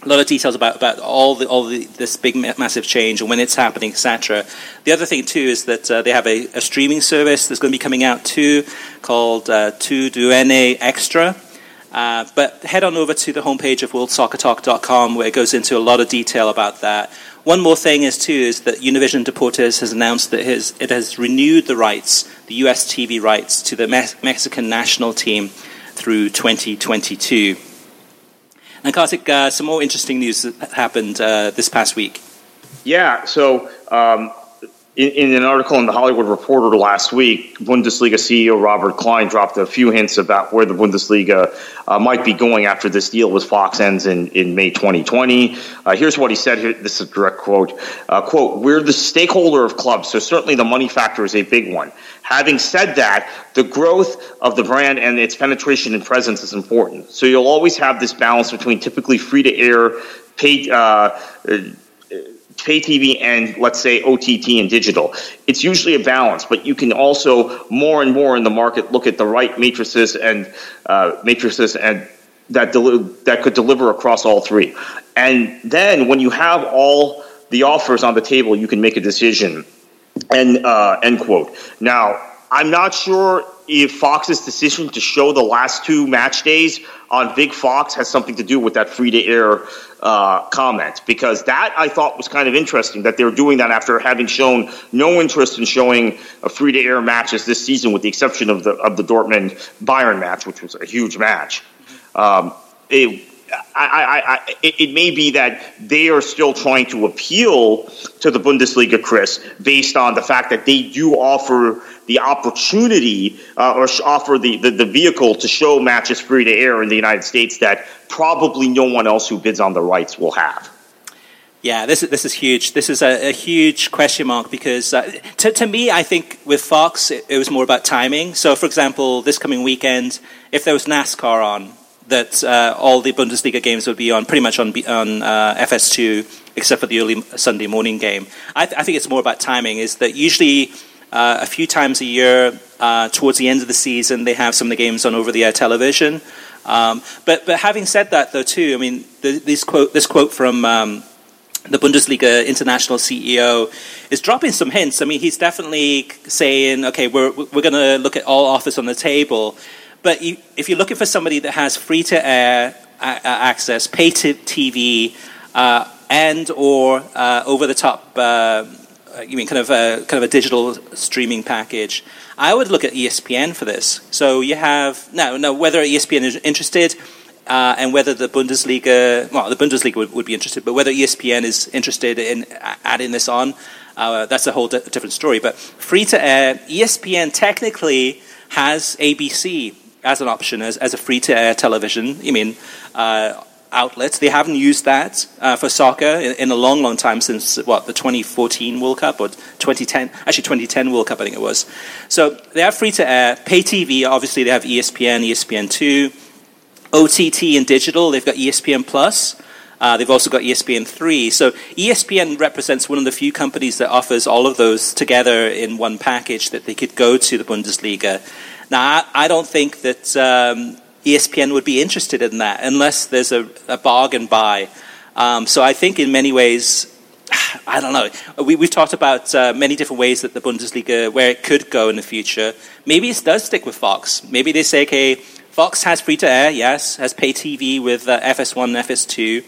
a lot of details about, about all the all the, this big massive change and when it's happening, etc. The other thing too is that uh, they have a, a, streaming service that's going to be coming out too, called uh, Tu Duene Extra. Uh, but head on over to the homepage of worldsoccertalk.com where it goes into a lot of detail about that. One more thing is too is that Univision Deportes has announced that his, it has renewed the rights, the U.S. TV rights to the Me- Mexican national team through 2022. And Kartik, uh, some more interesting news that happened uh, this past week. Yeah, so um, in, in, an article in the Hollywood Reporter last week, Bundesliga CEO Robert Klein dropped a few hints about where the Bundesliga uh, might be going after this deal with Fox ends in, in May 2020. Uh, here's what he said here. This is a direct quote. Uh, quote, we're the stakeholder of clubs, so certainly the money factor is a big one. Having said that, the growth of the brand and its penetration and presence is important. So you'll always have this balance between typically free to air, paid, uh, pay TV and let's say OTT and digital. It's usually a balance, but you can also more and more in the market look at the right matrices and uh, matrices and that that could deliver across all three. And then when you have all the offers on the table, you can make a decision. And uh, end quote. Now I'm not sure if Fox's decision to show the last two match days on Big Fox has something to do with that free to air uh, comment, because that I thought was kind of interesting that they were doing that after having shown no interest in showing a free to air matches this season, with the exception of the of the Dortmund Bayern match, which was a huge match. Um, it, I, I, I, it may be that they are still trying to appeal to the Bundesliga, Chris, based on the fact that they do offer the opportunity uh, or offer the, the, the, vehicle to show matches free to air in the United States that probably no one else who bids on the rights will have. Yeah, this is this is huge. This is a, a huge question mark because uh, to, to me, I think with Fox, it, it was more about timing. So, for example, this coming weekend, if there was NASCAR on, that uh, all the Bundesliga games would be on pretty much on on uh, FS2, except for the early Sunday morning game. I, th- I think it's more about timing. Is that usually uh, a few times a year uh, towards the end of the season they have some of the games on over the air television. Um, but but having said that though too, I mean the, this quote this quote from. Um, the Bundesliga international CEO is dropping some hints. I mean, he's definitely saying, "Okay, we're we're going to look at all offers on the table." But you, if you're looking for somebody that has free to air access, pay TV, uh, and or uh, over the top, uh, you mean kind of a, kind of a digital streaming package, I would look at ESPN for this. So you have now, now whether ESPN is interested. Uh, and whether the Bundesliga, well, the Bundesliga would, would, be interested, but whether ESPN is interested in adding this on, uh, that's a whole di- different story. But free to air, ESPN technically has ABC as an option as, as a free to air television. I mean, uh, outlets. They haven't used that uh, for soccer in, in, a long, long time since what the 2014 World Cup or 2010, actually 2010 World Cup, I think it was. So they have free to air, pay TV. Obviously, they have ESPN, ESPN two, OTT and digital. They've got ESPN plus. Uh, they've also got ESPN three. So ESPN represents one of the few companies that offers all of those together in one package that they could go to the Bundesliga. Now, I, I don't think that um, ESPN would be interested in that unless there's a, a bargain buy. Um, so I think in many ways, I don't know. We, have talked about uh, many different ways that the Bundesliga, where it could go in the future. Maybe it does stick with Fox. Maybe they say, okay, Fox has free to air, yes, has pay TV with uh, FS1 and FS2,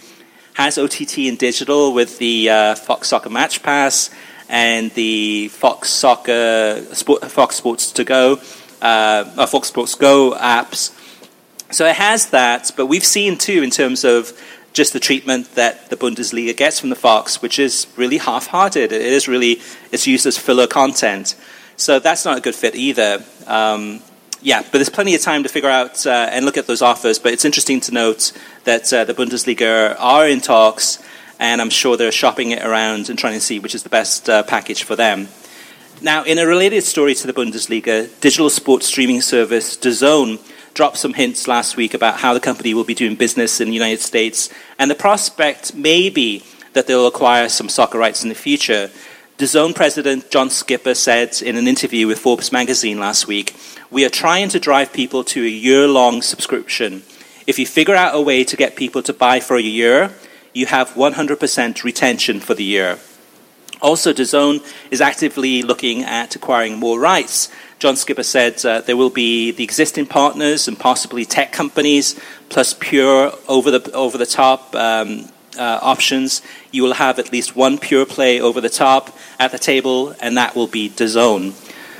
has OTT and digital with the uh, Fox Soccer Match Pass and the Fox Soccer, Sport, Fox Sports to Go uh, Fox Sports Go apps. So it has that, but we've seen too in terms of just the treatment that the Bundesliga gets from the Fox, which is really half-hearted. It is really it's used as filler content, so that's not a good fit either. Um, yeah, but there's plenty of time to figure out uh, and look at those offers. But it's interesting to note that uh, the Bundesliga are in talks, and I'm sure they're shopping it around and trying to see which is the best uh, package for them. Now, in a related story to the Bundesliga, digital sports streaming service DAZN dropped some hints last week about how the company will be doing business in the United States, and the prospect may be that they'll acquire some soccer rights in the future. DAZN president John Skipper said in an interview with Forbes magazine last week, We are trying to drive people to a year long subscription. If you figure out a way to get people to buy for a year, you have 100% retention for the year. Also, DAZN is actively looking at acquiring more rights. John Skipper said uh, there will be the existing partners and possibly tech companies, plus pure over the over the top um, uh, options. You will have at least one pure play over the top at the table, and that will be DAZN.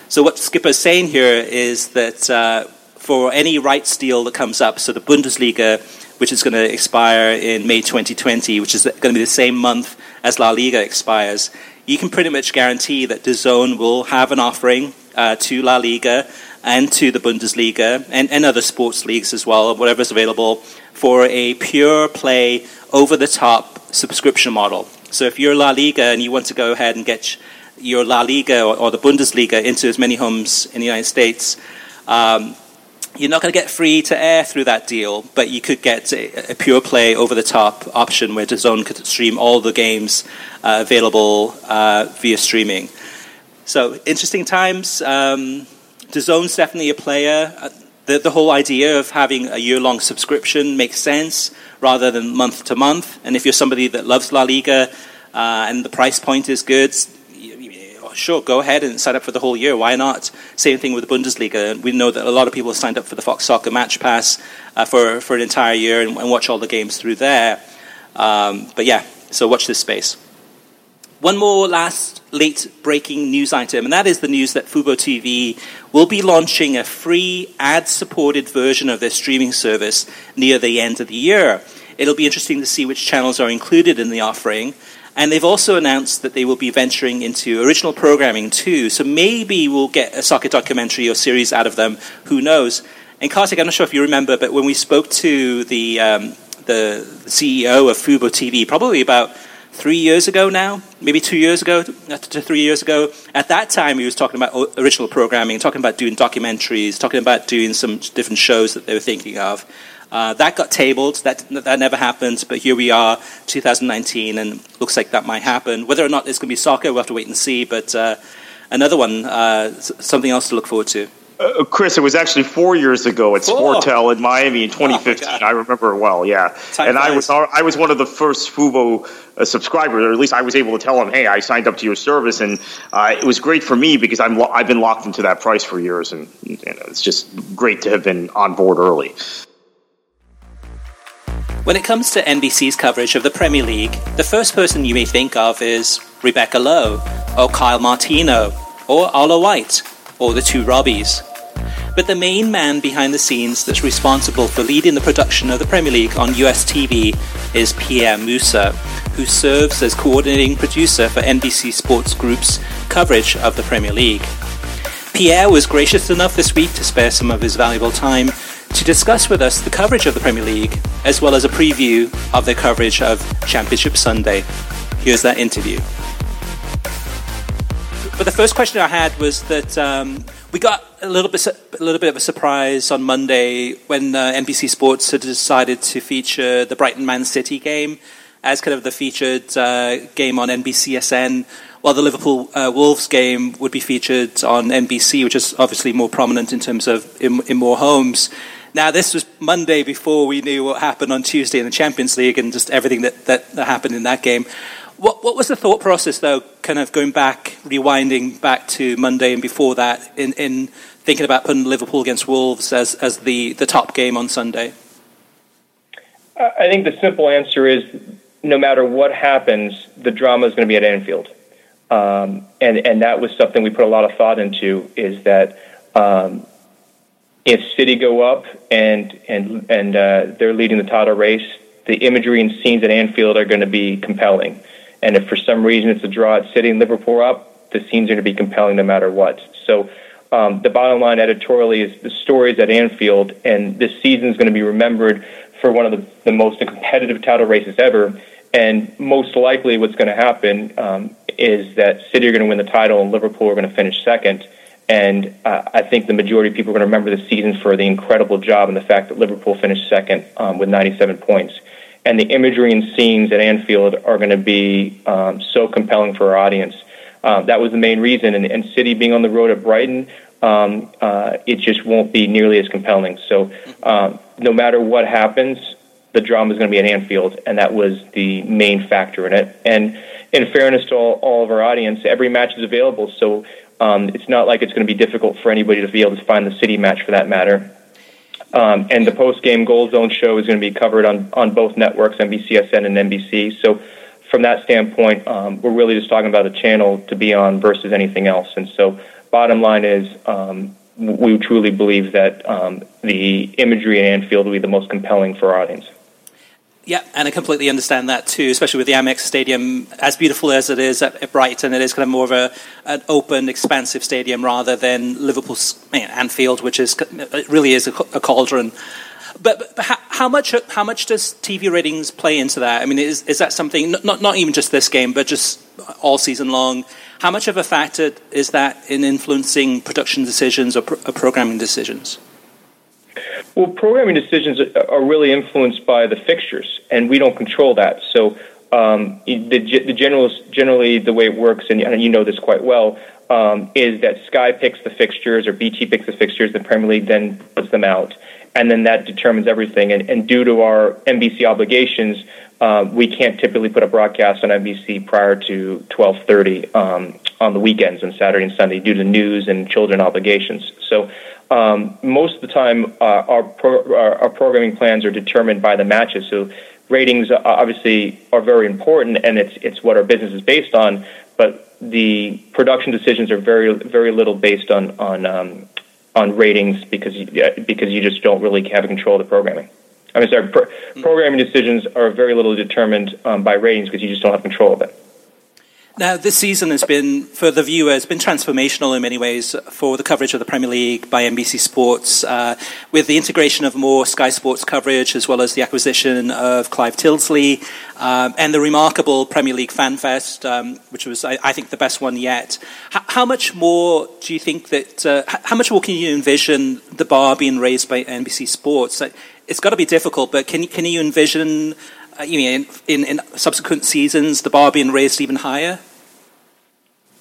So what Skipper is saying here is that uh, for any rights deal that comes up, so the Bundesliga, which is going to expire in May 2020, which is going to be the same month as La Liga expires, you can pretty much guarantee that DAZN will have an offering uh, to La Liga and to the Bundesliga and, and other sports leagues as well, whatever's available, for a pure play, over the top subscription model. So if you're La Liga and you want to go ahead and get your La Liga or, or the Bundesliga into as many homes in the United States, um, you're not going to get free to air through that deal, but you could get a, a pure play over the top option where DAZN could stream all the games uh, available uh, via streaming. So interesting times. Um, DAZN's definitely a player. Uh, the, the whole idea of having a year long subscription makes sense rather than month to month. And if you're somebody that loves La Liga uh, and the price point is good, sure, go ahead and sign up for the whole year. Why not? Same thing with the Bundesliga. We know that a lot of people signed up for the Fox Soccer Match Pass uh, for, for an entire year and, and, watch all the games through there. Um, but yeah, so watch this space. One more last late breaking news item, and that is the news that Fubo TV will be launching a free ad supported version of their streaming service near the end of the year. It'll be interesting to see which channels are included in the offering. And they've also announced that they will be venturing into original programming too. So maybe we'll get a soccer documentary or series out of them. Who knows? And Kartik, I'm not sure if you remember, but when we spoke to the, um, the CEO of Fubo TV, probably about three years ago now, maybe two years ago uh, to three years ago. At that time, he was talking about original programming, talking about doing documentaries, talking about doing some different shows that they were thinking of. Uh, that got tabled. That that never happened. But here we are, 2019, and looks like that might happen. Whether or not it's going to be soccer, we'll have to wait and see. But uh, another one, uh, something else to look forward to. Uh, Chris, it was actually four years ago at Sportel in Miami in 2015. Oh I remember it well. Yeah, Time and flies. I was I was one of the first Fubo uh, subscribers, or at least I was able to tell them, "Hey, I signed up to your service," and uh, it was great for me because I'm lo- I've been locked into that price for years, and you know, it's just great to have been on board early. When it comes to NBC's coverage of the Premier League, the first person you may think of is Rebecca Lowe, or Kyle Martino, or Arlo White, or the two Robbies. But the main man behind the scenes that's responsible for leading the production of the Premier League on US TV is Pierre Moossa, who serves as coordinating producer for NBC Sports Group's coverage of the Premier League. Pierre was gracious enough this week to spare some of his valuable time to discuss with us the coverage of the Premier League, as well as a preview of their coverage of Championship Sunday. Here's that interview. But the first question I had was that um, we got a little bit, a little bit of a surprise on Monday when uh, NBC Sports had decided to feature the Brighton Man City game as kind of the featured uh, game on NBCSN, while the Liverpool uh, Wolves game would be featured on NBC, which is obviously more prominent in terms of in, in more homes. Now, this was Monday before we knew what happened on Tuesday in the Champions League and just everything that, that, that happened in that game. What, what was the thought process, though, kind of going back, rewinding back to Monday and before that, in, in thinking about putting Liverpool against Wolves as, as the, the top game on Sunday? I think the simple answer is no matter what happens, the drama is going to be at Anfield. Um, and, and that was something we put a lot of thought into is that um, if City go up and and and uh, they're leading the title race, the imagery and scenes at Anfield are going to be compelling. And if for some reason it's a draw at City and Liverpool up, the scenes are going to be compelling no matter what. So um, the bottom line editorially is the stories at Anfield, and this season is going to be remembered for one of the, the most competitive title races ever. And most likely, what's going to happen um, is that City are going to win the title and Liverpool are going to finish second. And uh, I think the majority of people are going to remember the season for the incredible job and the fact that Liverpool finished second um, with 97 points. And the imagery and scenes at Anfield are going to be um, so compelling for our audience. Um, that was the main reason. And, and City being on the road at Brighton, um, uh, it just won't be nearly as compelling. So um, no matter what happens, the drama is going to be at Anfield, and that was the main factor in it. And in fairness to all, all of our audience, every match is available, so um, it's not like it's going to be difficult for anybody to be able to find the city match for that matter. Um, and the post game Goal Zone show is going to be covered on, on both networks, NBCSN and NBC. So, from that standpoint, um, we're really just talking about a channel to be on versus anything else. And so, bottom line is, um, we truly believe that um, the imagery in Anfield will be the most compelling for our audience. And I completely understand that too, especially with the Amex Stadium, as beautiful as it is at, Brighton. It is kind of more of a an open, expansive stadium rather than Liverpool's Anfield, which is really is a, a cauldron. But, but how, how, much how much does TV ratings play into that? I mean, is is that something not not even just this game, but just all season long? How much of a factor is that in influencing production decisions or, pro- or programming decisions? Well, programming decisions are really influenced by the fixtures, and we don't control that. So, um, the, the general, generally the way it works, and you know this quite well, um, is that Sky picks the fixtures or BT picks the fixtures, the Premier League then puts them out, and then that determines everything. And, and due to our NBC obligations, uh, we can't typically put a broadcast on NBC prior to 12:30 um, on the weekends and Saturday and Sunday due to news and children obligations. So um, most of the time, uh, our, pro- our, our programming plans are determined by the matches. So ratings uh, obviously are very important, and it's it's what our business is based on. But the production decisions are very very little based on on um, on ratings because you, because you just don't really have control of the programming. I mean, sorry, pro- mm-hmm. programming decisions are very little determined um, by ratings because you just don't have control of it. Now, this season has been, for the viewer, has been transformational in many ways for the coverage of the Premier League by NBC Sports, uh, with the integration of more Sky Sports coverage, as well as the acquisition of Clive Tyldesley, um, and the remarkable Premier League Fan Fest, um, which was, I, I, think, the best one yet. H- how much more do you think that, uh, how much more can you envision the bar being raised by NBC Sports? It's got to be difficult, but can, can you envision uh, you mean in, in subsequent seasons the bar being raised even higher?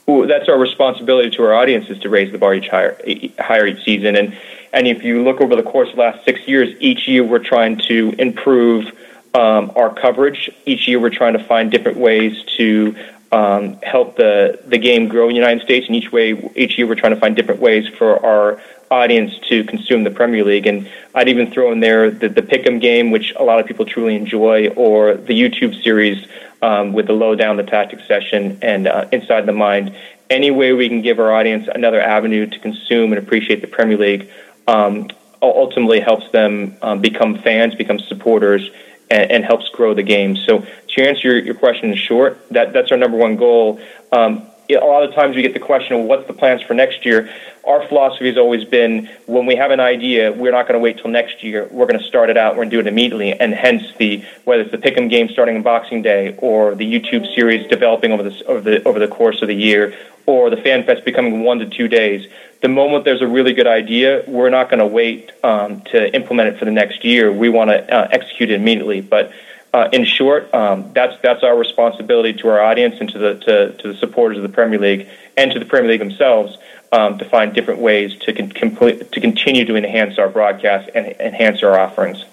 Well, that's our responsibility to our audience is to raise the bar each higher, higher each season. And and if you look over the course of the last six years, each year we're trying to improve um, our coverage. Each year we're trying to find different ways to um, help the the game grow in the United States. And each way, each year we're trying to find different ways for our audience to consume the Premier League. And I'd even throw in there the, the Pick'em game, which a lot of people truly enjoy, or the YouTube series um, with the Lowdown, the Tactics session, and uh, Inside the Mind. Any way we can give our audience another avenue to consume and appreciate the Premier League um, ultimately helps them um, become fans, become supporters, and, and, helps grow the game. So to answer your, your question in short, that, that's our number one goal. Um, a lot of times we get the question, of what's the plans for next year? Our philosophy has always been when we have an idea, we're not going to wait till next year. We're going to start it out. We're going to do it immediately. And hence, the whether it's the Pick'em game starting on Boxing Day or the YouTube series developing over the, over the, over the course of the year or the Fan Fest becoming one to two days, the moment there's a really good idea, we're not going to wait um, to implement it for the next year. We want to uh, execute it immediately. But uh, in short, um, that's that's our responsibility to our audience and to the to, to the supporters of the Premier League and to the Premier League themselves um, to find different ways to con- complete, to continue to enhance our broadcast and enhance our offerings.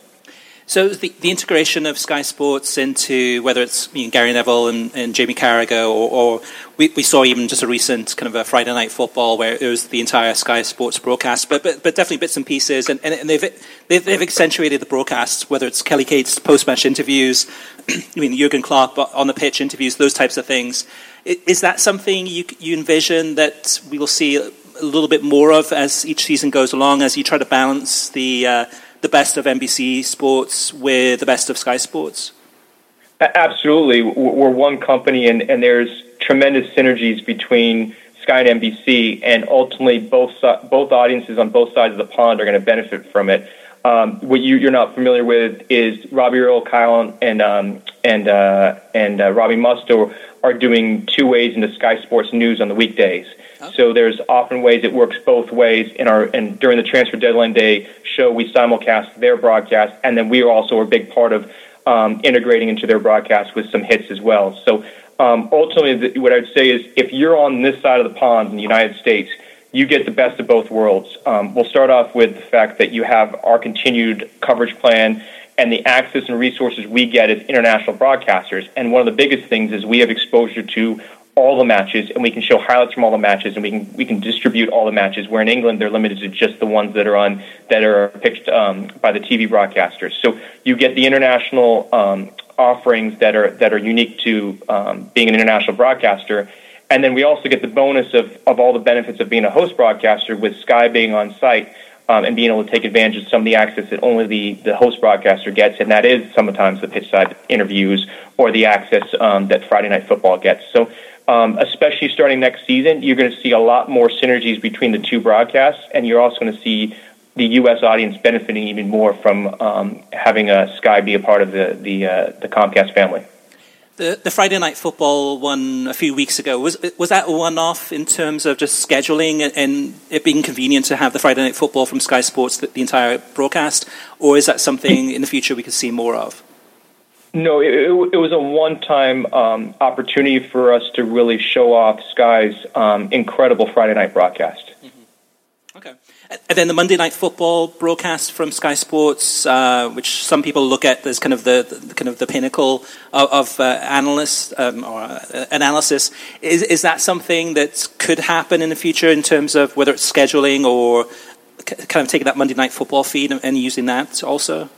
So the, the integration of Sky Sports into whether it's you know, Gary Neville and, and Jamie Carragher, or, or we, we, saw even just a recent kind of a Friday night football where it was the entire Sky Sports broadcast, but but, but definitely bits and pieces, and, and, they've, they've, they've accentuated the broadcasts, whether it's Kelly Cates post match interviews, I mean Jurgen Klopp on the pitch interviews, those types of things. Is that something you you envision that we will see a little bit more of as each season goes along, as you try to balance the uh, the best of NBC Sports with the best of Sky Sports? Absolutely. We're one company, and, and there's tremendous synergies between Sky and NBC, and ultimately both both audiences on both sides of the pond are going to benefit from it. Um, what you, are not familiar with is Robbie Earle, Kyle, and um, and uh, and uh, Robbie Mustoe are doing two ways into Sky Sports News on the weekdays. So there's often ways it works both ways. In our and during the transfer deadline day show, we simulcast their broadcast, and then we are also a big part of um, integrating into their broadcast with some hits as well. So um, ultimately, what I would say is, if you're on this side of the pond in the United States, you get the best of both worlds. Um, we'll start off with the fact that you have our continued coverage plan and the access and resources we get as international broadcasters. And one of the biggest things is we have exposure to all the matches, and we can show highlights from all the matches, and we can we can distribute all the matches. Where in England, they're limited to just the ones that are on that are picked um, by the TV broadcasters. So you get the international um, offerings that are that are unique to um, being an international broadcaster. And then we also get the bonus of, of all the benefits of being a host broadcaster with Sky being on site um, and being able to take advantage of some of the access that only the, the host broadcaster gets, and that is sometimes the pitch side interviews or the access um, that Friday Night Football gets. So, um, especially starting next season, you're going to see a lot more synergies between the two broadcasts, and you're also going to see the U.S. audience benefiting even more from um, having a Sky be a part of the the, uh, the Comcast family. The, the Friday night football one a few weeks ago was was that a one off in terms of just scheduling and it being convenient to have the Friday night football from Sky Sports the, the entire broadcast, or is that something in the future we could see more of? No, it, it, was a one-time um, opportunity for us to really show off Sky's um, incredible Friday night broadcast. Mm-hmm. Okay. And then the Monday Night Football broadcast from Sky Sports, uh, which some people look at as kind of the, the kind of the pinnacle of, of uh, analyst um, or uh, analysis, is is that something that could happen in the future in terms of whether it's scheduling or kind of taking that Monday Night Football feed and using that also?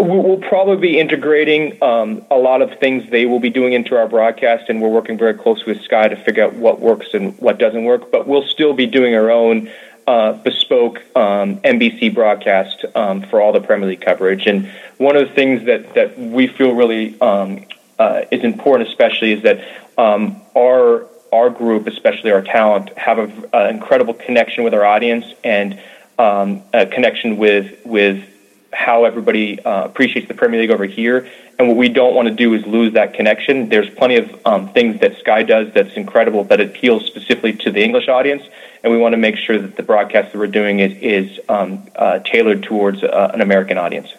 We'll probably be integrating um, a lot of things they will be doing into our broadcast, and we're working very closely with Sky to figure out what works and what doesn't work. But we'll still be doing our own uh, bespoke um, NBC broadcast um, for all the Premier League coverage. And one of the things that, that we feel really um, uh, is important, especially, is that um, our our group, especially our talent, have an incredible connection with our audience and um, a connection with with how everybody uh, appreciates the Premier League over here. And what we don't want to do is lose that connection. There's plenty of um, things that Sky does that's incredible that appeals specifically to the English audience and we want to make sure that the broadcast that we're doing is, is um, uh, tailored towards uh, an American audience.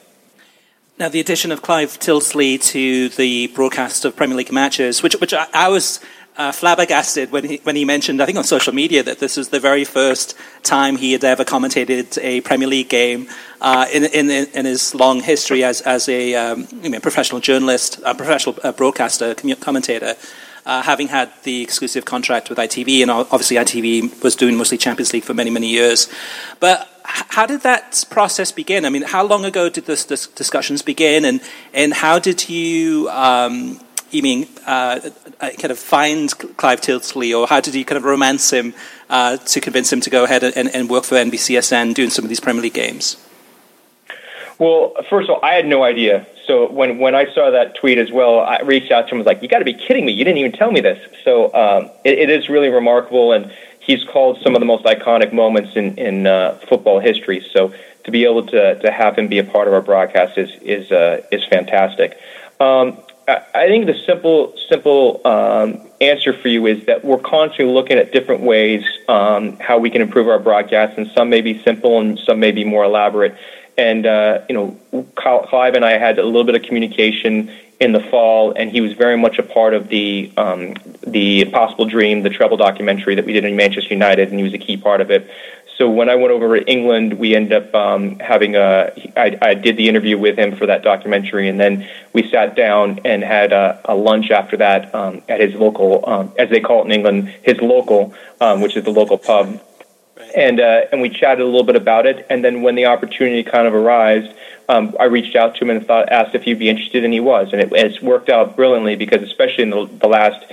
Now, the addition of Clive Tyldesley to the broadcast of Premier League matches, which, which I, I was uh, flabbergasted when he, when he mentioned, I think on social media, that this was the very first time he had ever commentated a Premier League game uh, in, in, in, his long history as, as a um, you know, professional journalist, a professional uh, broadcaster, commentator uh, having had the exclusive contract with ITV, and obviously ITV was doing mostly Champions League for many, many years. But how did that process begin? I mean, how long ago did this, this discussions begin, and and how did you? Um, you mean uh kind of find Clive Tyldesley, or how did you kind of romance him uh, to convince him to go ahead and, and work for NBCSN doing some of these Premier League games? Well, first of all, I had no idea. So when when I saw that tweet as well, I reached out to him. and Was like, "You got to be kidding me! You didn't even tell me this." So um, it, it is really remarkable, and he's called some of the most iconic moments in in uh, football history. So to be able to to have him be a part of our broadcast is is uh, is fantastic. Um, I, think the simple simple um, answer for you is that we're constantly looking at different ways um, how we can improve our broadcast, and some may be simple and some may be more elaborate. And uh, you know, Clive and I had a little bit of communication in the fall, and he was very much a part of the um, the Impossible Dream, the treble documentary that we did in Manchester United, and he was a key part of it. So when I went over to England, we ended up um, having a. I, I did the interview with him for that documentary, and then we sat down and had a, a lunch after that um, at his local, um, as they call it in England, his local, um, which is the local pub and uh, and we chatted a little bit about it. And then when the opportunity kind of arose, um, I reached out to him and thought, asked if he'd be interested, and he was. And it, it's worked out brilliantly because, especially in the, the last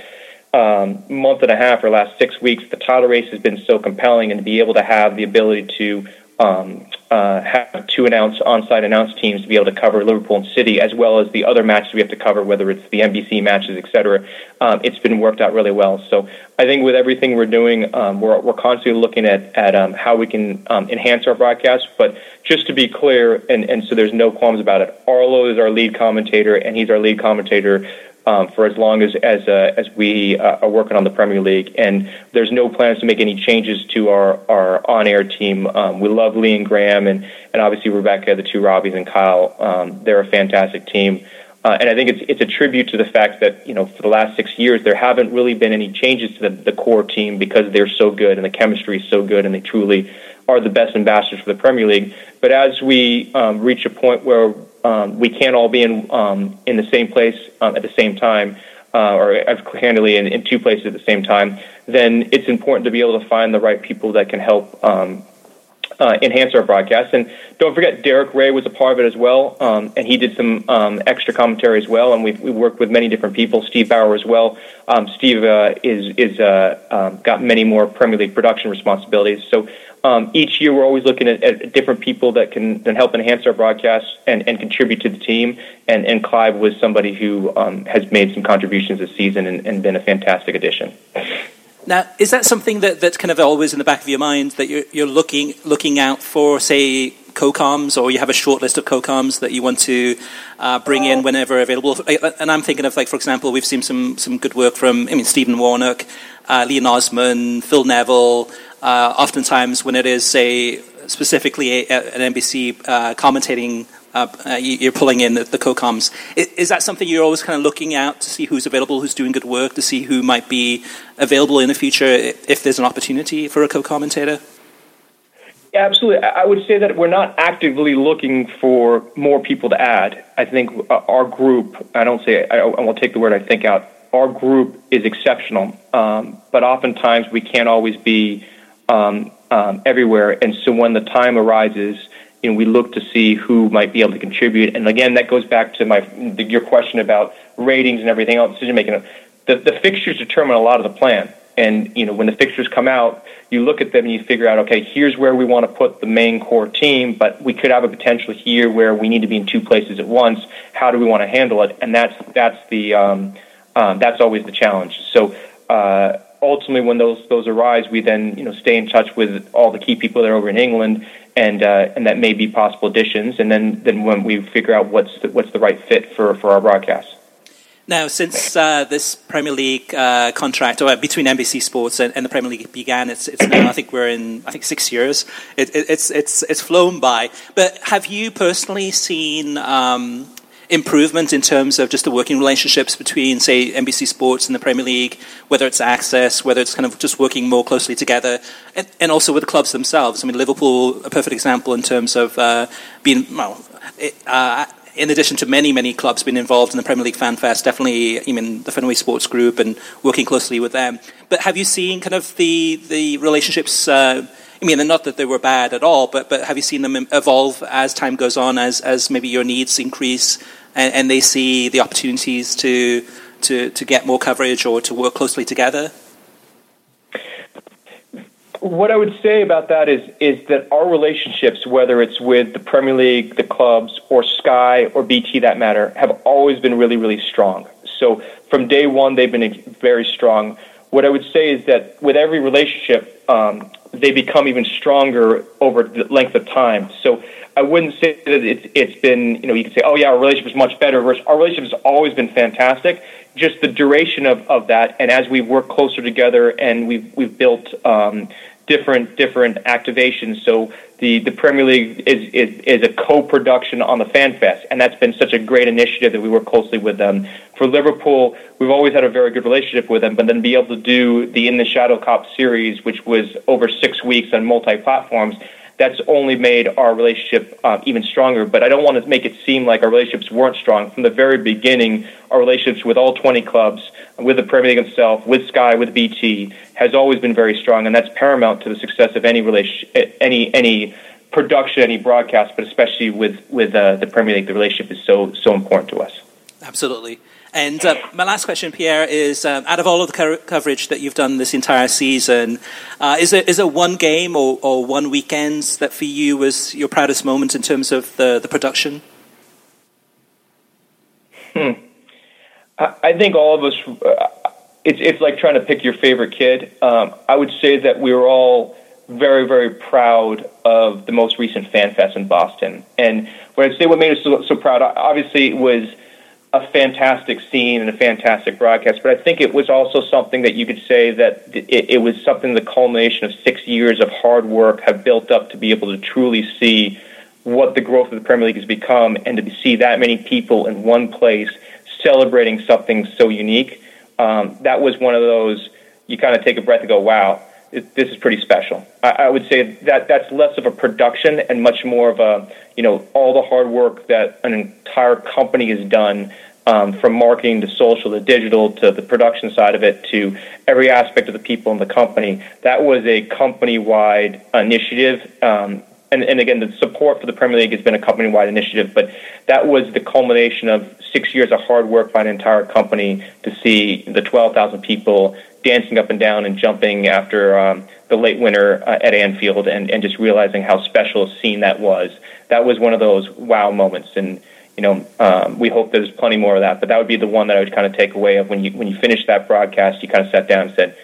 um, month and a half or last six weeks, the title race has been so compelling, and to be able to have the ability to um, uh, have two announced on-site announce teams to be able to cover Liverpool and City, as well as the other matches we have to cover, whether it's the NBC matches, et cetera. Um, it's been worked out really well. So I think with everything we're doing, um, we're, we're constantly looking at, at um, how we can um, enhance our broadcast. But just to be clear, and, and so there's no qualms about it, Arlo is our lead commentator, and he's our lead commentator um, for as long as as uh, as we uh, are working on the Premier League. And there's no plans to make any changes to our our on air team. Um, we love Lee and Graeme, and and obviously Rebecca, the two Robbies, and Kyle. Um, they're a fantastic team. Uh, and I think it's it's a tribute to the fact that you know for the last six years there haven't really been any changes to the, the core team because they're so good and the chemistry is so good and they truly are the best ambassadors for the Premier League. But as we um, reach a point where um, we can't all be in um, in the same place um, at the same time, uh, or as candidly in, in, two places at the same time, then it's important to be able to find the right people that can help um, uh, enhance our broadcast. And don't forget, Derek Ray was a part of it as well, um, and he did some um, extra commentary as well. And we've we worked with many different people. Steve Bauer as well. Um, Steve uh, is is uh, um, got many more Premier League production responsibilities. So. Um, each year, we're always looking at, at, different people that can, can help enhance our broadcasts and, and contribute to the team. And, and Clive was somebody who um, has made some contributions this season and, and been a fantastic addition. Now, is that something that, that's kind of always in the back of your mind that you're, you're looking looking out for, say, co-coms, or you have a short list of co-coms that you want to uh, bring in whenever available? And I'm thinking of, like, for example, we've seen some some good work from, I mean, Stephen Warnock, uh, Leon Osman, Phil Neville. Uh, oftentimes, when it is, say, specifically a, an NBC uh, commentating uh, uh you're pulling in the, the co-coms. Is, is, that something you're always kind of looking out to see who's available, who's doing good work, to see who might be available in the future if there's an opportunity for a co-commentator? Yeah, absolutely. I would say that we're not actively looking for more people to add. I think uh, our group, I don't say, I, I will take the word I think out, our group is exceptional. Um, but oftentimes we can't always be um, um, everywhere. And so when the time arises, you know, we look to see who might be able to contribute. And again, that goes back to my your question about ratings and everything else, decision making. The, the fixtures determine a lot of the plan. And you know, when the fixtures come out, you look at them and you figure out, okay, here's where we want to put the main core team, but we could have a potential here where we need to be in two places at once. How do we want to handle it? And that's that's the um, um, that's always the challenge. So. Uh, ultimately, when those those arise, we then you know stay in touch with all the key people that are over in England and uh, and that may be possible additions. And then then when we figure out what's the, what's the right fit for for our broadcast. Now, since uh, this Premier League uh, contract, or between NBC Sports and, and, the Premier League began, it's, it's now I think we're in I think six years. It, it, it's it's it's flown by. But have you personally seen um, improvement in terms of just the working relationships between, say, NBC Sports and the Premier League, whether it's access, whether it's kind of just working more closely together, and, and also with the clubs themselves. I mean, Liverpool, a perfect example in terms of uh, being, well, it, uh, in addition to many, many clubs being involved in the Premier League Fan Fest, definitely, I mean, the Fenway Sports Group and working closely with them. But have you seen kind of the, the relationships? Uh, I mean, not that they were bad at all, but, but have you seen them evolve as time goes on, as, as maybe your needs increase and, and they see the opportunities to, to, to get more coverage or to work closely together? What I would say about that is is that our relationships, whether it's with the Premier League, the clubs, or Sky or BT, that matter, have always been really, really strong. So from day one, they've been very strong. What I would say is that with every relationship, um, they become even stronger over the length of time. So I wouldn't say that it's it's been you know you could say oh yeah our relationship is much better versus our relationship has always been fantastic. Just the duration of, of that, and as we work closer together, and we've we've built um, different different activations. So the, the Premier League is, is is a co-production on the Fan Fest, and that's been such a great initiative that we work closely with them. For Liverpool, we've always had a very good relationship with them, but then be able to do the In the Shadow Kop series, which was over six weeks on multi platforms that's only made our relationship uh, even stronger. But I don't want to make it seem like our relationships weren't strong. From the very beginning, our relationships with all 20 clubs, with the Premier League itself, with Sky, with BT, has always been very strong, and that's paramount to the success of any relationship, any any production, any broadcast, but especially with with uh, the Premier League, the relationship is so so important to us. Absolutely. And uh, my last question, Pierre, is um, out of all of the co- coverage that you've done this entire season, uh, is, there, is there one game or, or one weekend that for you was your proudest moment in terms of the, the production? Hmm. I, I think all of us, uh, it's, it's like trying to pick your favorite kid. Um, I would say that we were all very, very proud of the most recent Fan Fest in Boston. And when I say what made us so, so proud, obviously it was a fantastic scene and a fantastic broadcast, but I think it was also something that you could say that it, it, was something the culmination of six years of hard work have built up to be able to truly see what the growth of the Premier League has become and to see that many people in one place celebrating something so unique. Um, that was one of those you kind of take a breath and go, wow. It, this is pretty special. I, I would say that that's less of a production and much more of a, you know, all the hard work that an entire company has done um, from marketing to social to digital to the production side of it to every aspect of the people in the company. That was a company wide initiative. Um, and, and again, the support for the Premier League has been a company wide initiative, but that was the culmination of six years of hard work by an entire company to see the 12,000 people dancing up and down and jumping after um, the late winter uh, at Anfield and, and just realizing how special a scene that was. That was one of those wow moments. And, you know, um, we hope there's plenty more of that. But that would be the one that I would kind of take away of when you, when you finish that broadcast, you kind of sat down and said,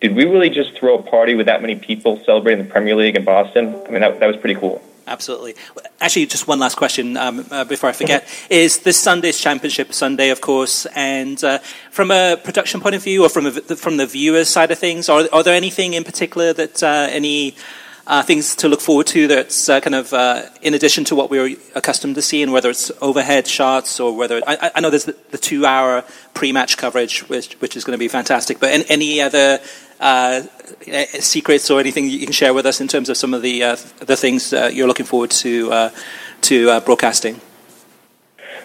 did we really just throw a party with that many people celebrating the Premier League in Boston? I mean, that, that was pretty cool. Absolutely. Actually, just one last question um, uh, before I forget: is this Sunday's Championship Sunday, of course, and uh, from a production point of view, or from a, from the viewers' side of things, are, are there anything in particular that uh, any uh, things to look forward to that's uh, kind of uh, in addition to what we're accustomed to seeing, whether it's overhead shots or whether I, I know there's the, the two-hour pre-match coverage, which which is going to be fantastic. But any, any other uh, secrets or anything you can share with us in terms of some of the uh, the things uh, you're looking forward to to broadcasting?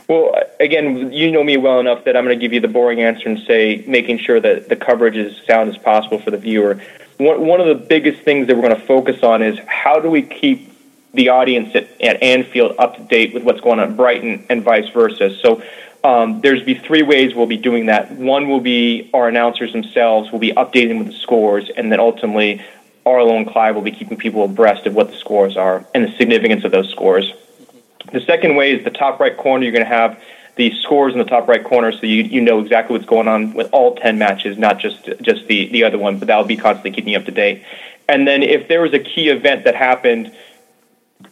Well, again, you know me well enough that I'm going to give you the boring answer and say making sure that the coverage is sound as possible for the viewer one, one of the biggest things that we're going to focus on is how do we keep the audience at, at Anfield up to date with what's going on at Brighton and vice versa. So um, there's be three ways we'll be doing that. One will be our announcers themselves will be updating with the scores, and then ultimately Arlo and Clive will be keeping people abreast of what the scores are and the significance of those scores. The second way is the top right corner. You're going to have the scores in the top right corner, so you you know exactly what's going on with all ten matches, not just just the the other one. But that'll be constantly keeping you up to date. And then if there was a key event that happened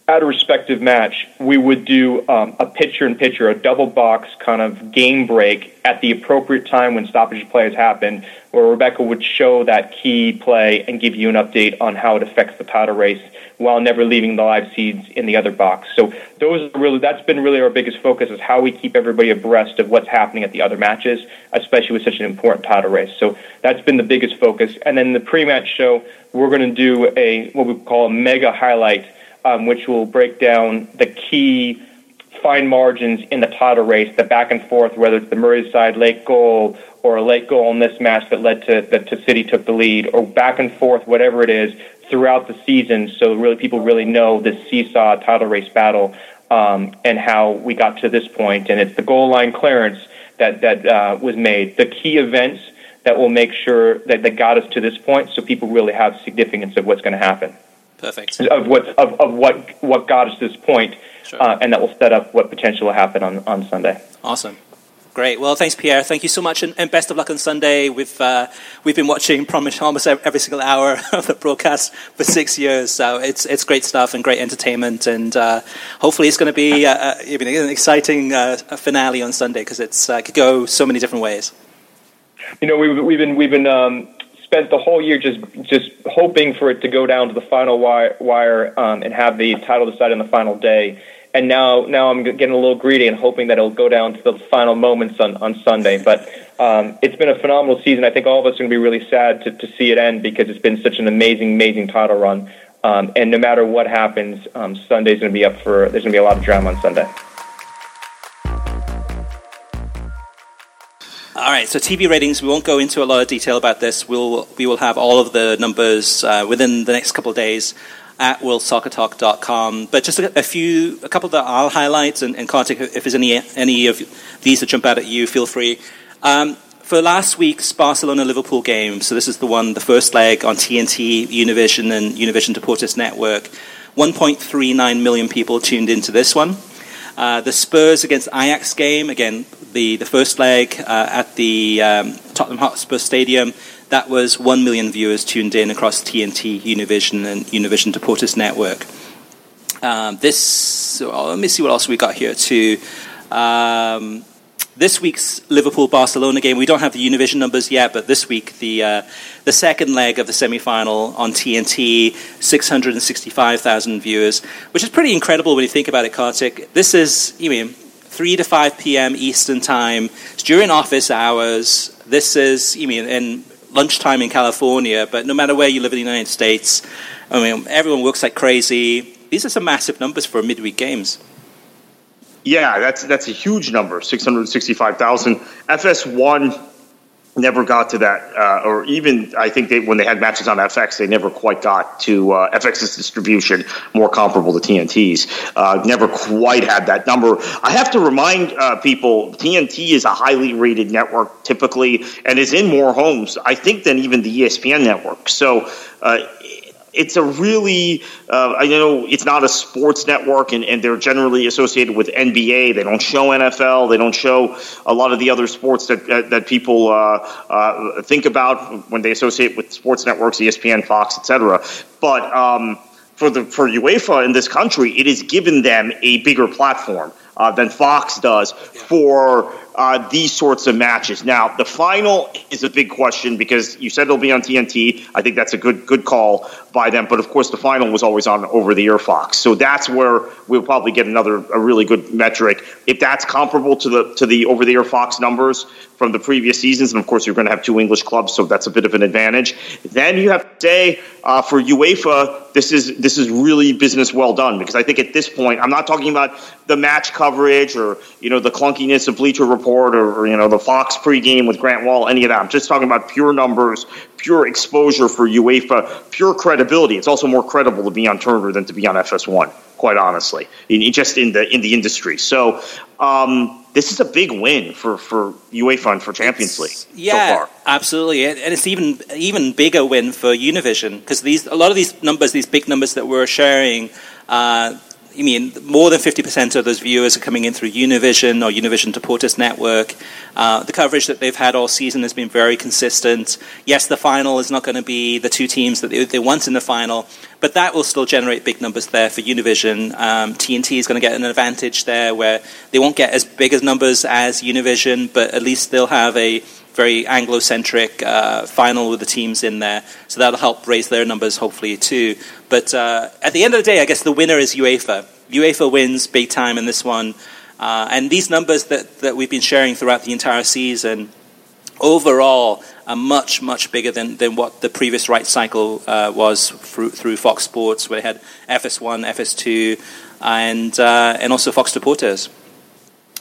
at a respective match, we would do um, a picture in picture, a double box kind of game break at the appropriate time when stoppage plays happen, where Rebecca would show that key play and give you an update on how it affects the title race while never leaving the live seeds in the other box. So those are really that's been really our biggest focus is how we keep everybody abreast of what's happening at the other matches, especially with such an important title race. So that's been the biggest focus. And then the pre-match show, we're going to do a what we call a mega highlight, um, which will break down the key fine margins in the title race, the back and forth, whether it's the Merseyside late goal or a late goal in this match that led to that to City took the lead, or back and forth, whatever it is, throughout the season, so really people really know this seesaw title race battle um, and how we got to this point. And it's the goal line clearance that that uh, was made, the key events that will make sure that, that got us to this point, so people really have significance of what's going to happen. Perfect. Of what of, of what what got us to this point, sure. uh, and that will set up what potential will happen on on Sunday. Awesome. Great. Well, thanks, Pierre. Thank you so much, and, and best of luck on Sunday. We've uh, we've been watching Promise almost every single hour of the broadcast for six years, so it's it's great stuff and great entertainment, and uh, hopefully it's going to be uh, uh an exciting uh, finale on Sunday because it's uh, could go so many different ways. You know, we've we've been we've been. Um, spent the whole year just just hoping for it to go down to the final wire, wire um, and have the title decided on the final day and now now I'm getting a little greedy and hoping that it'll go down to the final moments on on Sunday. But um, it's been a phenomenal season. I think all of us are going to be really sad to, to see it end because it's been such an amazing, amazing title run. Um, and no matter what happens, um, Sunday's going to be up for. There's going to be a lot of drama on Sunday. All right, so TV ratings, we won't go into a lot of detail about this. We'll, we will have all of the numbers uh, within the next couple of days at worldsoccertalk.com. But just a, a, few, a couple that I'll highlight, and, and if there's any any of these that jump out at you, feel free. Um, for last week's Barcelona Liverpool game, so this is the one, the first leg on TNT, Univision, and Univision Deportes Network. 1.39 million people tuned into this one. Uh, the Spurs against Ajax game, again, the, the first leg uh, at the um, Tottenham Hotspur Stadium, that was 1 million viewers tuned in across TNT, Univision, and Univision Deportes Network. Um, this, oh, let me see what else we got here too. Um, this week's Liverpool Barcelona game, we don't have the Univision numbers yet, but this week, the, uh, the second leg of the semi final on TNT, 665,000 viewers, which is pretty incredible when you think about it, Kartik. This is, you mean, 3 to 5 p.m. Eastern Time. It's during office hours. This is, you mean, and lunchtime in California, but no matter where you live in the United States, I mean, everyone works like crazy. These are some massive numbers for midweek games. Yeah, that's that's a huge number, six hundred sixty-five thousand. FS1 never got to that, uh, or even I think they, when they had matches on FX, they never quite got to uh, FX's distribution, more comparable to TNT's. Uh, never quite had that number. I have to remind uh, people, TNT is a highly rated network typically, and is in more homes, I think, than even the ESPN network. So uh, it's a really uh, I know it's not a sports network, and, and they're generally associated with NBA. They don't show NFL. They don't show a lot of the other sports that that, that people uh, uh, think about when they associate with sports networks, ESPN, Fox, etc. But um, for the for UEFA in this country, it has given them a bigger platform uh, than Fox does for uh, these sorts of matches. Now, the final is a big question because you said it'll be on TNT. I think that's a good good call by them. But of course, the final was always on over the air Fox, so that's where we'll probably get another a really good metric. If that's comparable to the to the over the air Fox numbers from the previous seasons, and of course, you're going to have two English clubs, so that's a bit of an advantage. Then you have to say uh, for UEFA, this is this is really business well done because I think at this point, I'm not talking about the match coverage or you know the clunkiness of Bleacher Report Report or, or, you know the Fox pregame with Grant Wall, any of that. I'm just talking about pure numbers, pure exposure for UEFA, pure credibility. It's also more credible to be on Turner than to be on FS1, quite honestly, in, just in the in the industry. So. Um, this is a big win for, for UEFA and for Champions League. Yeah, so absolutely, and it's even even bigger win for Univision because these a lot of these numbers, these big numbers that we're sharing, uh, I mean, more than 50% of those viewers are coming in through Univision or Univision Deportes Network. Uh, the coverage that they've had all season has been very consistent. Yes, the final is not going to be the two teams that they, they, want in the final, but that will still generate big numbers there for Univision. Um, TNT is going to get an advantage there where they won't get as big as numbers as Univision, but at least they'll have a very Anglo-centric uh, final with the teams in there, so that'll help raise their numbers hopefully too. But uh, at the end of the day, I guess the winner is UEFA. UEFA wins big time in this one, uh, and these numbers that that we've been sharing throughout the entire season overall are much much bigger than, than what the previous right cycle uh, was through, through Fox Sports, where they had FS1, FS2, and uh, and also Fox Deportes.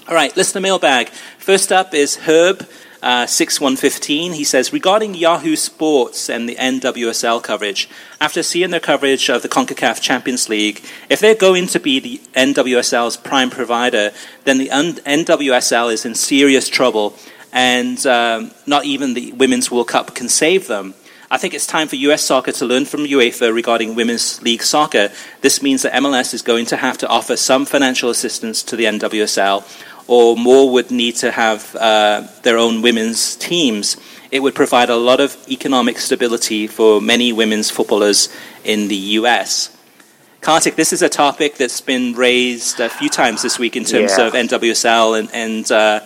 All right, listener mailbag. First up is Herb. Uh, 6115, he says, regarding Yahoo Sports and the NWSL coverage, after seeing their coverage of the CONCACAF Champions League, if they're going to be the NWSL's prime provider, then the NWSL is in serious trouble, and um, not even the Women's World Cup can save them. I think it's time for US soccer to learn from UEFA regarding women's league soccer. This means that MLS is going to have to offer some financial assistance to the NWSL or more would need to have uh, their own women's teams, it would provide a lot of economic stability for many women's footballers in the US. Kartik, this is a topic that's been raised a few times this week in terms yeah. of NWSL and, and uh,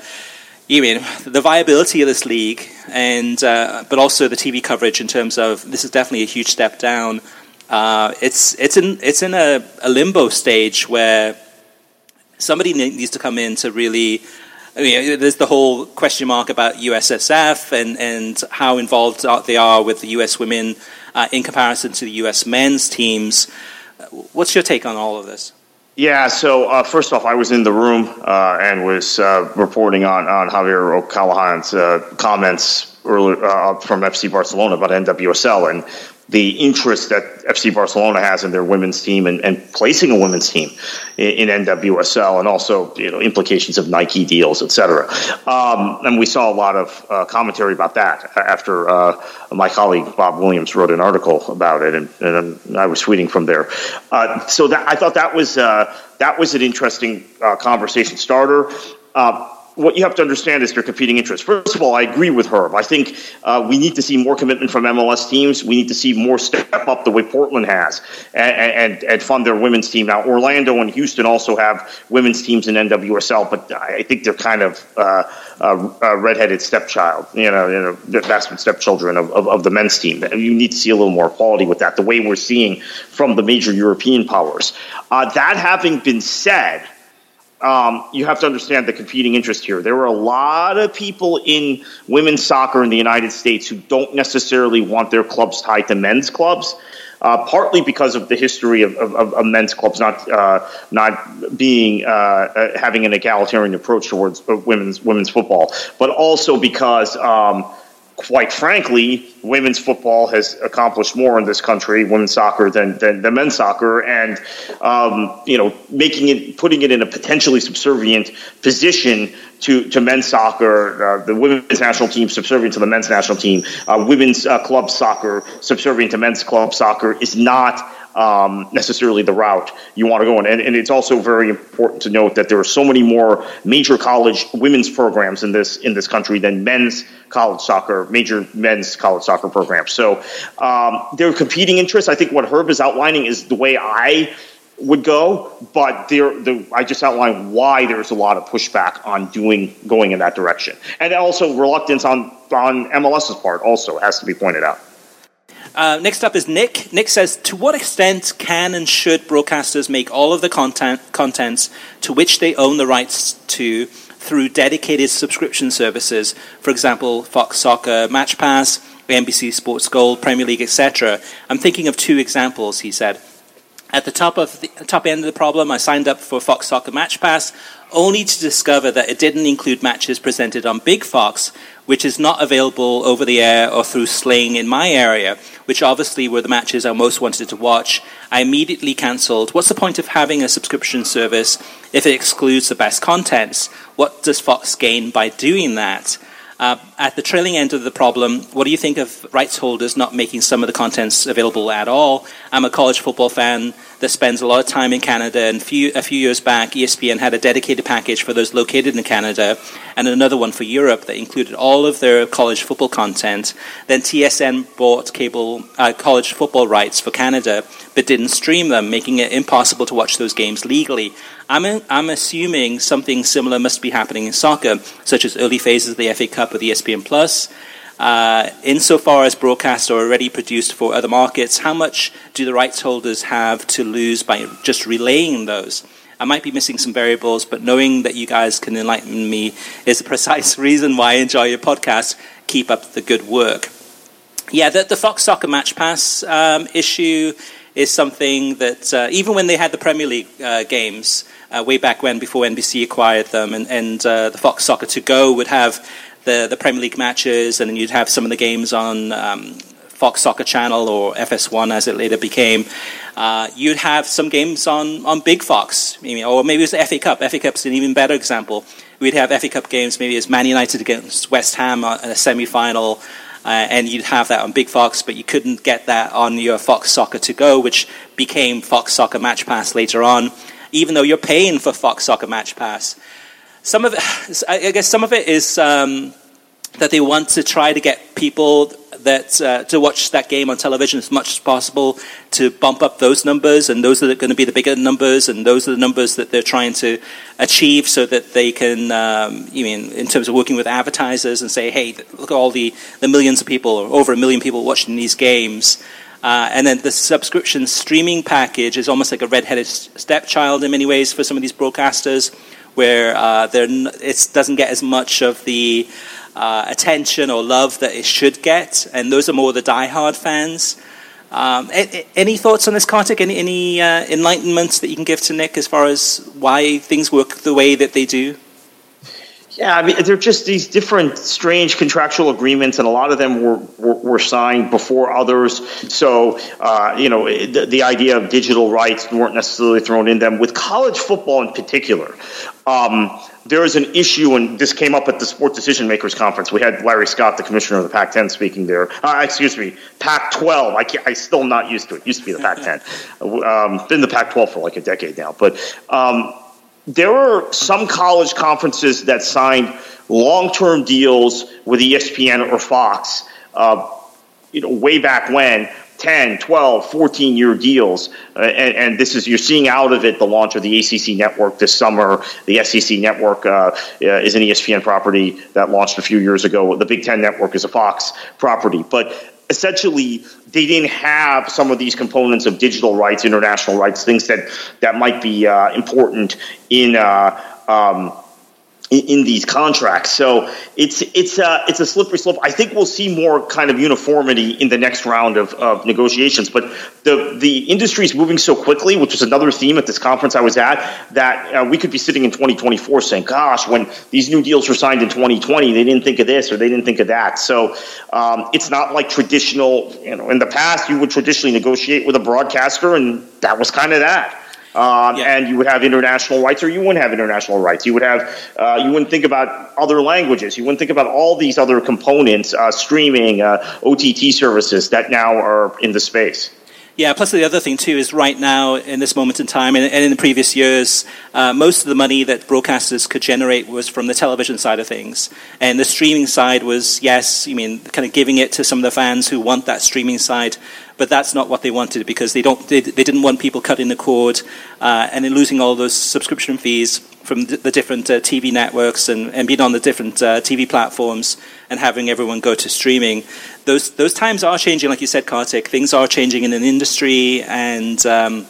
you mean the viability of this league, and uh, but also the TV coverage in terms of this is definitely a huge step down. Uh, it's it's in it's in a, a limbo stage where somebody needs to come in to really. I mean, there's the whole question mark about USSF and, and how involved they are with the US women uh, in comparison to the US men's teams. What's your take on all of this? Yeah, so uh, first off, I was in the room uh, and was uh, reporting on, on Javier O'Callahan's uh, comments earlier, uh, from FC Barcelona about NWSL. And the interest that FC Barcelona has in their women's team and, and placing a women's team in, in, NWSL, and also you know implications of Nike deals, etc. Um, and we saw a lot of uh, commentary about that after uh, my colleague Bob Williams wrote an article about it, and, and I was tweeting from there. Uh, so that, I thought that was uh, that was an interesting uh, conversation starter. Uh, what you have to understand is their competing interests. First of all, I agree with Herb. I think uh, we need to see more commitment from MLS teams. We need to see more step up the way Portland has and, and, and fund their women's team. Now, Orlando and Houston also have women's teams in NWSL, but I think they're kind of uh, a, redheaded stepchild, you know, you know bastard stepchildren of, of, of the men's team. You need to see a little more quality with that, the way we're seeing from the major European powers. Uh, that having been said, um, you have to understand the competing interest here. There are a lot of people in women's soccer in the United States who don't necessarily want their clubs tied to men's clubs. Uh, partly because of the history of, of, of men's clubs not uh, not being uh, uh having an egalitarian approach towards uh, women's women's football, but also because um, quite frankly, women's football has accomplished more in this country, women's soccer, than than, than men's soccer, and um, you know, making it, putting it in a potentially subservient position to to men's soccer, uh, the women's national team subservient to the men's national team, uh, women's uh, club soccer subservient to men's club soccer is not um, necessarily the route you want to go in. And, and, it's also very important to note that there are so many more major college women's programs in this in this country than men's college soccer, major men's college soccer programs. So um, there are competing interests. I think what Herb is outlining is the way I would go, but there, the, I just outlined why there's a lot of pushback on doing going in that direction, and also reluctance on on MLS's part also has to be pointed out. Uh, next up is Nick. Nick says, To what extent can and should broadcasters make all of the content contents to which they own the rights to through dedicated subscription services, for example, Fox Soccer Match Pass, NBC Sports Gold, Premier League, etc.? I'm thinking of two examples, he said. At the top of the top end of the problem, I signed up for Fox Soccer Match Pass, only to discover that it didn't include matches presented on Big Fox, which is not available over the air or through Sling in my area, which obviously were the matches I most wanted to watch. I immediately cancelled. What's the point of having a subscription service if it excludes the best contents? What does Fox gain by doing that? Uh, at the trailing end of the problem, what do you think of rights holders not making some of the contents available at all? I'm a college football fan that spends a lot of time in Canada, and few, a few years back, ESPN had a dedicated package for those located in Canada, and another one for Europe that included all of their college football content. Then TSN bought cable uh, college football rights for Canada, but didn't stream them, making it impossible to watch those games legally. I'm, I'm assuming something similar must be happening in soccer, such as early phases of the FA Cup with ESPN Plus. Uh, insofar as broadcasts are already produced for other markets, how much do the rights holders have to lose by just relaying those? I might be missing some variables, but knowing that you guys can enlighten me is the precise reason why I enjoy your podcast. Keep up the good work. Yeah, the, the Fox Soccer Match Pass um, issue is something that uh, even when they had the Premier League uh, games uh, way back when, before NBC acquired them, and, and uh, the Fox Soccer to Go would have the, the Premier League matches, and then you'd have some of the games on um, Fox Soccer Channel or FS1 as it later became. Uh, you'd have some games on, on Big Fox, maybe, or maybe it was the FA Cup. FA Cup's an even better example. We'd have FA Cup games, maybe it's Man United against West Ham in a semi final. Uh, and you'd have that on Big Fox, but you couldn't get that on your Fox Soccer to Go, which became Fox Soccer Match Pass later on, even though you're paying for Fox Soccer Match Pass. Some of it, I guess some of it is um, that they want to try to get people that uh, to watch that game on television as much as possible to bump up those numbers, and those are going to be the bigger numbers, and those are the numbers that they're trying to achieve, so that they can, um, you mean, in terms of working with advertisers and say, hey, look at all the the millions of people, or over a million people watching these games. Uh, and then the subscription streaming package is almost like a red-headed stepchild in many ways for some of these broadcasters, where uh, it doesn't get as much of the uh, attention or love that it should get, and those are more the die-hard fans. Um, any thoughts on this, Kartik? Any, any uh, enlightenment that you can give to Nick as far as why things work the way that they do? Yeah, I mean, they're just these different strange contractual agreements, and a lot of them were, were, were signed before others. So, uh, you know, the, the, idea of digital rights weren't necessarily thrown in them. With college football in particular, um, there is an issue, and this came up at the Sport Decision Makers Conference. We had Larry Scott, the commissioner of the Pac 10, speaking there. Uh, excuse me, Pac 12. I, I still not used to it. it. Used to be the Pac 10. Um, been the Pac 12 for like a decade now. But um, there are some college conferences that signed long term deals with ESPN or Fox. Uh, you know, way back when 10, 12, 14 year deals. Uh, and, and, this is, you're seeing out of it the launch of the ACC network this summer. The SEC network uh, uh, is an ESPN property that launched a few years ago. The Big Ten network is a Fox property. But essentially they didn't have some of these components of digital rights, international rights, things that that might be uh, important in. Uh, um, in, these contracts. So it's it's a it's a slippery slope. I think we'll see more kind of uniformity in the next round of, of negotiations. But the the industry is moving so quickly, which was another theme at this conference I was at, that uh, we could be sitting in 2024 saying, "Gosh, when these new deals were signed in 2020, they didn't think of this or they didn't think of that." So um, it's not like traditional. You know, in the past, you would traditionally negotiate with a broadcaster, and that was kind of that. Um, yeah. and you would have international rights, or you wouldn't have international rights. You would have, uh, you wouldn't think about other languages. You wouldn't think about all these other components, uh, streaming, uh, OTT services that now are in the space. Yeah, plus the other thing too is right now, in this moment in time, and, and in the previous years, uh, most of the money that broadcasters could generate was from the television side of things. And the streaming side was, yes, you mean, kind of giving it to some of the fans who want that streaming side but that's not what they wanted because they don't they, they didn't want people cutting the cord uh, and then losing all those subscription fees from the, the different uh, TV networks and, and being on the different uh, TV platforms and having everyone go to streaming. Those those times are changing, like you said, Kartik. Things are changing in an industry and. Um,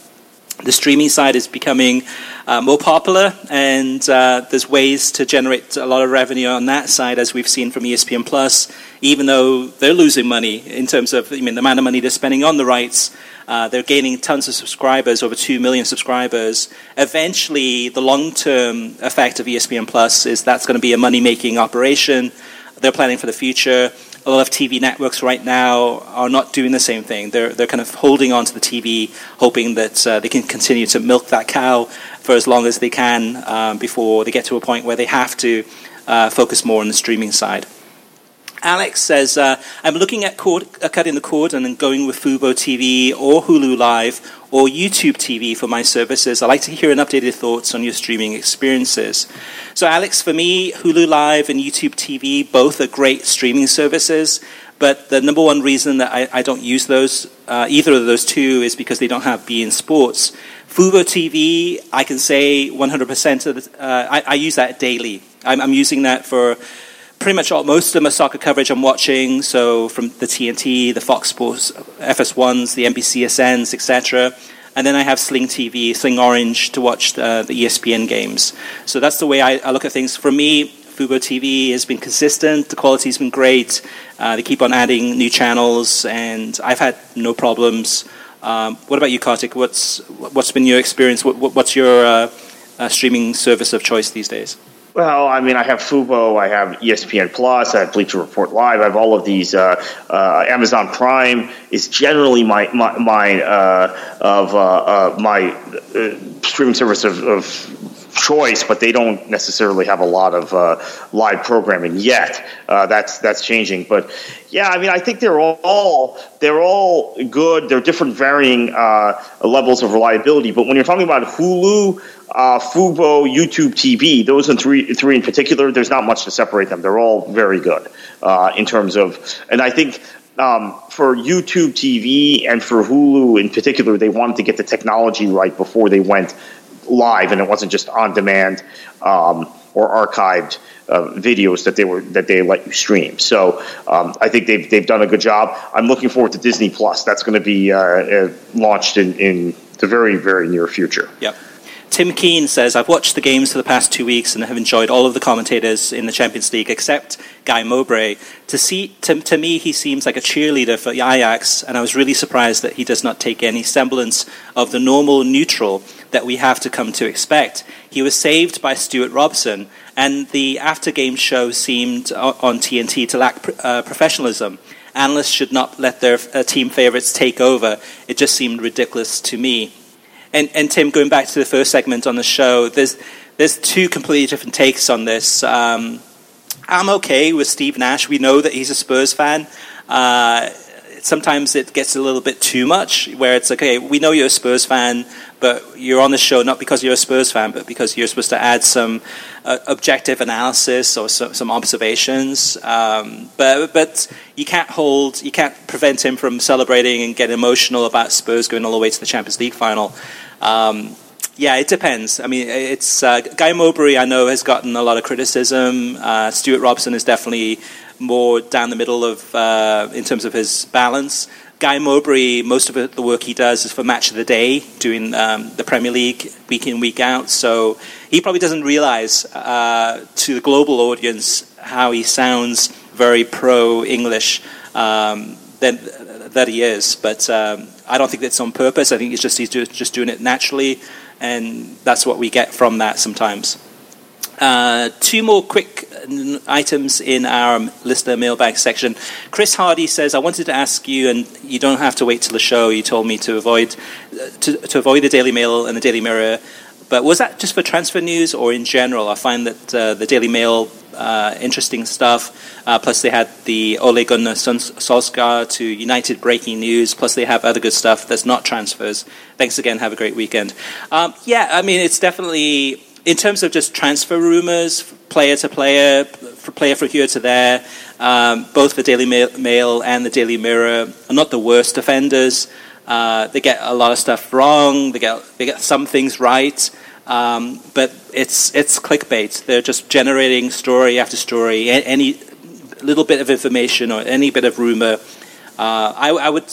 the streaming side is becoming uh, more popular, and uh, there's ways to generate a lot of revenue on that side, as we've seen from ESPN Plus. Even though they're losing money in terms of, I mean, the amount of money they're spending on the rights, uh, they're gaining tons of subscribers, over two million subscribers. Eventually, the long-term effect of ESPN Plus is that's going to be a money-making operation. They're planning for the future a lot of TV networks right now are not doing the same thing. They're, they're kind of holding on to the TV, hoping that uh, they can continue to milk that cow for as long as they can um, before they get to a point where they have to uh, focus more on the streaming side. Alex says, uh, I'm looking at cord, uh, cutting the cord and then going with Fubo TV or Hulu Live or YouTube TV for my services. I'd like to hear an updated thoughts on your streaming experiences. So, Alex, for me, Hulu Live and YouTube TV both are great streaming services. But the number one reason that I, I don't use those, uh, either of those two, is because they don't have beIN Sports. Fubo TV, I can say 100% of the, uh, I, I, use that daily. I'm, I'm using that for pretty much all, most of my soccer coverage I'm watching, so from the TNT, the Fox Sports, FS1s, the NBCSNs, etc. And then I have Sling TV, Sling Orange to watch the, the ESPN games. So that's the way I, I, look at things. For me, Fubo TV has been consistent. The quality's been great. Uh, they keep on adding new channels, and I've had no problems. Um, what about you, Kartik? What's what's been your experience? What, what's your uh, uh, streaming service of choice these days? Well, I mean, I have Fubo, I have ESPN Plus, I have Bleacher Report Live, I have all of these. Uh, uh, Amazon Prime is generally my my, my uh, of uh, uh, my uh, streaming service of, of, choice, but they don't necessarily have a lot of live programming yet. that's that's changing, but yeah, I mean, I think they're all they're all good. They're different, varying levels of reliability. But when you're talking about Hulu uh, Fubo, YouTube TV, those three three in particular, there's not much to separate them. They're all very good uh, in terms of, and I think um, for YouTube TV and for Hulu in particular, they wanted to get the technology right before they went live, and it wasn't just on demand um, or archived. Uh, videos that they were that they let you stream. So um, I think they've they've done a good job. I'm looking forward to Disney Plus. That's going to be uh, uh, launched in, in the very very near future. Yep. Tim Keane says, I've watched the games for the past two weeks and have enjoyed all of the commentators in the Champions League except Guy Mowbray. To, see, to, to me, he seems like a cheerleader for Ajax, and I was really surprised that he does not take any semblance of the normal neutral that we have to come to expect. He was saved by Stewart Robson, and the after game show seemed uh, on TNT to lack uh, professionalism. Analysts should not let their uh, team favorites take over. It just seemed ridiculous to me. And, and Tim, going back to the first segment on the show, there's, there's two completely different takes on this. Um, I'm okay with Steve Nash. We know that he's a Spurs fan. Uh, sometimes it gets a little bit too much, where it's okay, we know you're a Spurs fan, but you're on the show not because you're a Spurs fan, but because you're supposed to add some uh, objective analysis or so, some observations. Um, but but you can't hold, you can't prevent him from celebrating and getting emotional about Spurs going all the way to the Champions League final. Um, yeah, it depends. I mean, it's uh, Guy Mowbray. I know has gotten a lot of criticism. Uh, Stewart Robson is definitely more down the middle of uh, in terms of his balance. Guy Mowbray, most of the work he does is for Match of the Day, doing um, the Premier League week in, week out. So he probably doesn't realize uh, to the global audience how he sounds very pro English um, that, that he is. But um, I don't think that's on purpose. I think it's just he's just doing it naturally, and that's what we get from that sometimes. Uh, two more quick items in our listener mailbag section. Chris Hardy says, "I wanted to ask you, and you don't have to wait till the show. You told me to avoid to, to avoid the Daily Mail and the Daily Mirror." But was that just for transfer news or in general? I find that uh, the Daily Mail, uh, interesting stuff. Uh, plus, they had the Ole Gunnar Solskjaer to United breaking news. Plus, they have other good stuff that's not transfers. Thanks again. Have a great weekend. Um, yeah, I mean, it's definitely in terms of just transfer rumors, player to player, player from here to there, um, both the Daily Mail and the Daily Mirror are not the worst offenders. Uh, they get a lot of stuff wrong. They get they get some things right, um, but it's it's clickbait. They're just generating story after story, any little bit of information or any bit of rumor. Uh, I, I would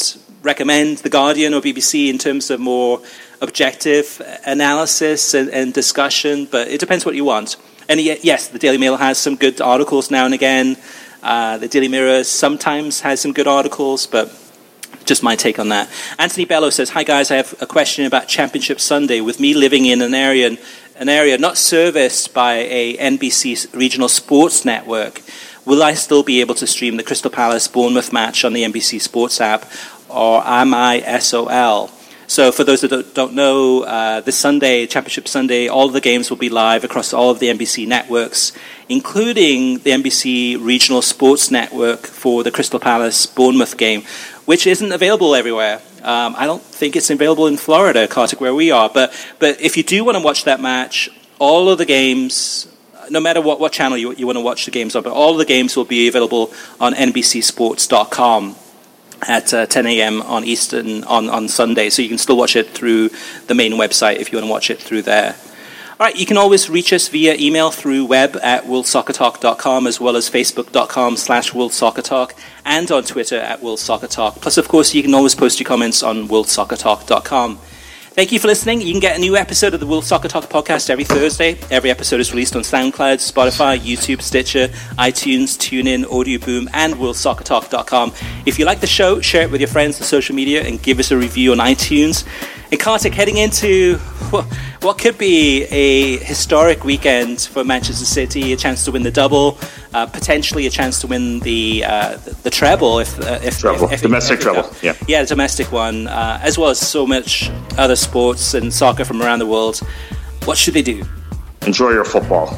recommend the Guardian or BBC in terms of more objective analysis and, and discussion, but it depends what you want. And yes, the Daily Mail has some good articles now and again. Uh, the Daily Mirror sometimes has some good articles, but just my take on that. Anthony Bello says, "Hi guys, I have a question about Championship Sunday. With me living in an area, an area not serviced by a NBC regional sports network, will I still be able to stream the Crystal Palace Bournemouth match on the NBC Sports app, or am I SOL?" So, for those that don't know, uh, this Sunday, Championship Sunday, all the games will be live across all of the NBC networks, including the NBC Regional Sports Network for the Crystal Palace Bournemouth game, which isn't available everywhere. Um, I don't think it's available in Florida, Kartik, where we are. But, but if you do want to watch that match, all of the games, no matter what, what channel you, you want to watch the games on, but all of the games will be available on NBCSports.com at uh, 10 a.m. on Eastern on, on Sunday. So you can still watch it through the main website if you want to watch it through there. All right, you can always reach us via email through web at worldsoccertalk.com as well as facebook.com slash worldsoccertalk and on Twitter at worldsoccertalk. Plus, of course, you can always post your comments on worldsoccertalk.com. Thank you for listening. You can get a new episode of the World Soccer Talk podcast every Thursday. Every episode is released on SoundCloud, Spotify, YouTube, Stitcher, iTunes, TuneIn, Audio Boom, and WorldSoccerTalk.com. If you like the show, share it with your friends on social media and give us a review on iTunes. And Kartik, heading into what could be a historic weekend for Manchester City, a chance to win the double, uh, potentially a chance to win the uh, the, treble if uh, if, treble. if, if domestic treble, yeah, yeah, the domestic one, uh, as well as so much other sports and soccer from around the world. What should they do? Enjoy your football.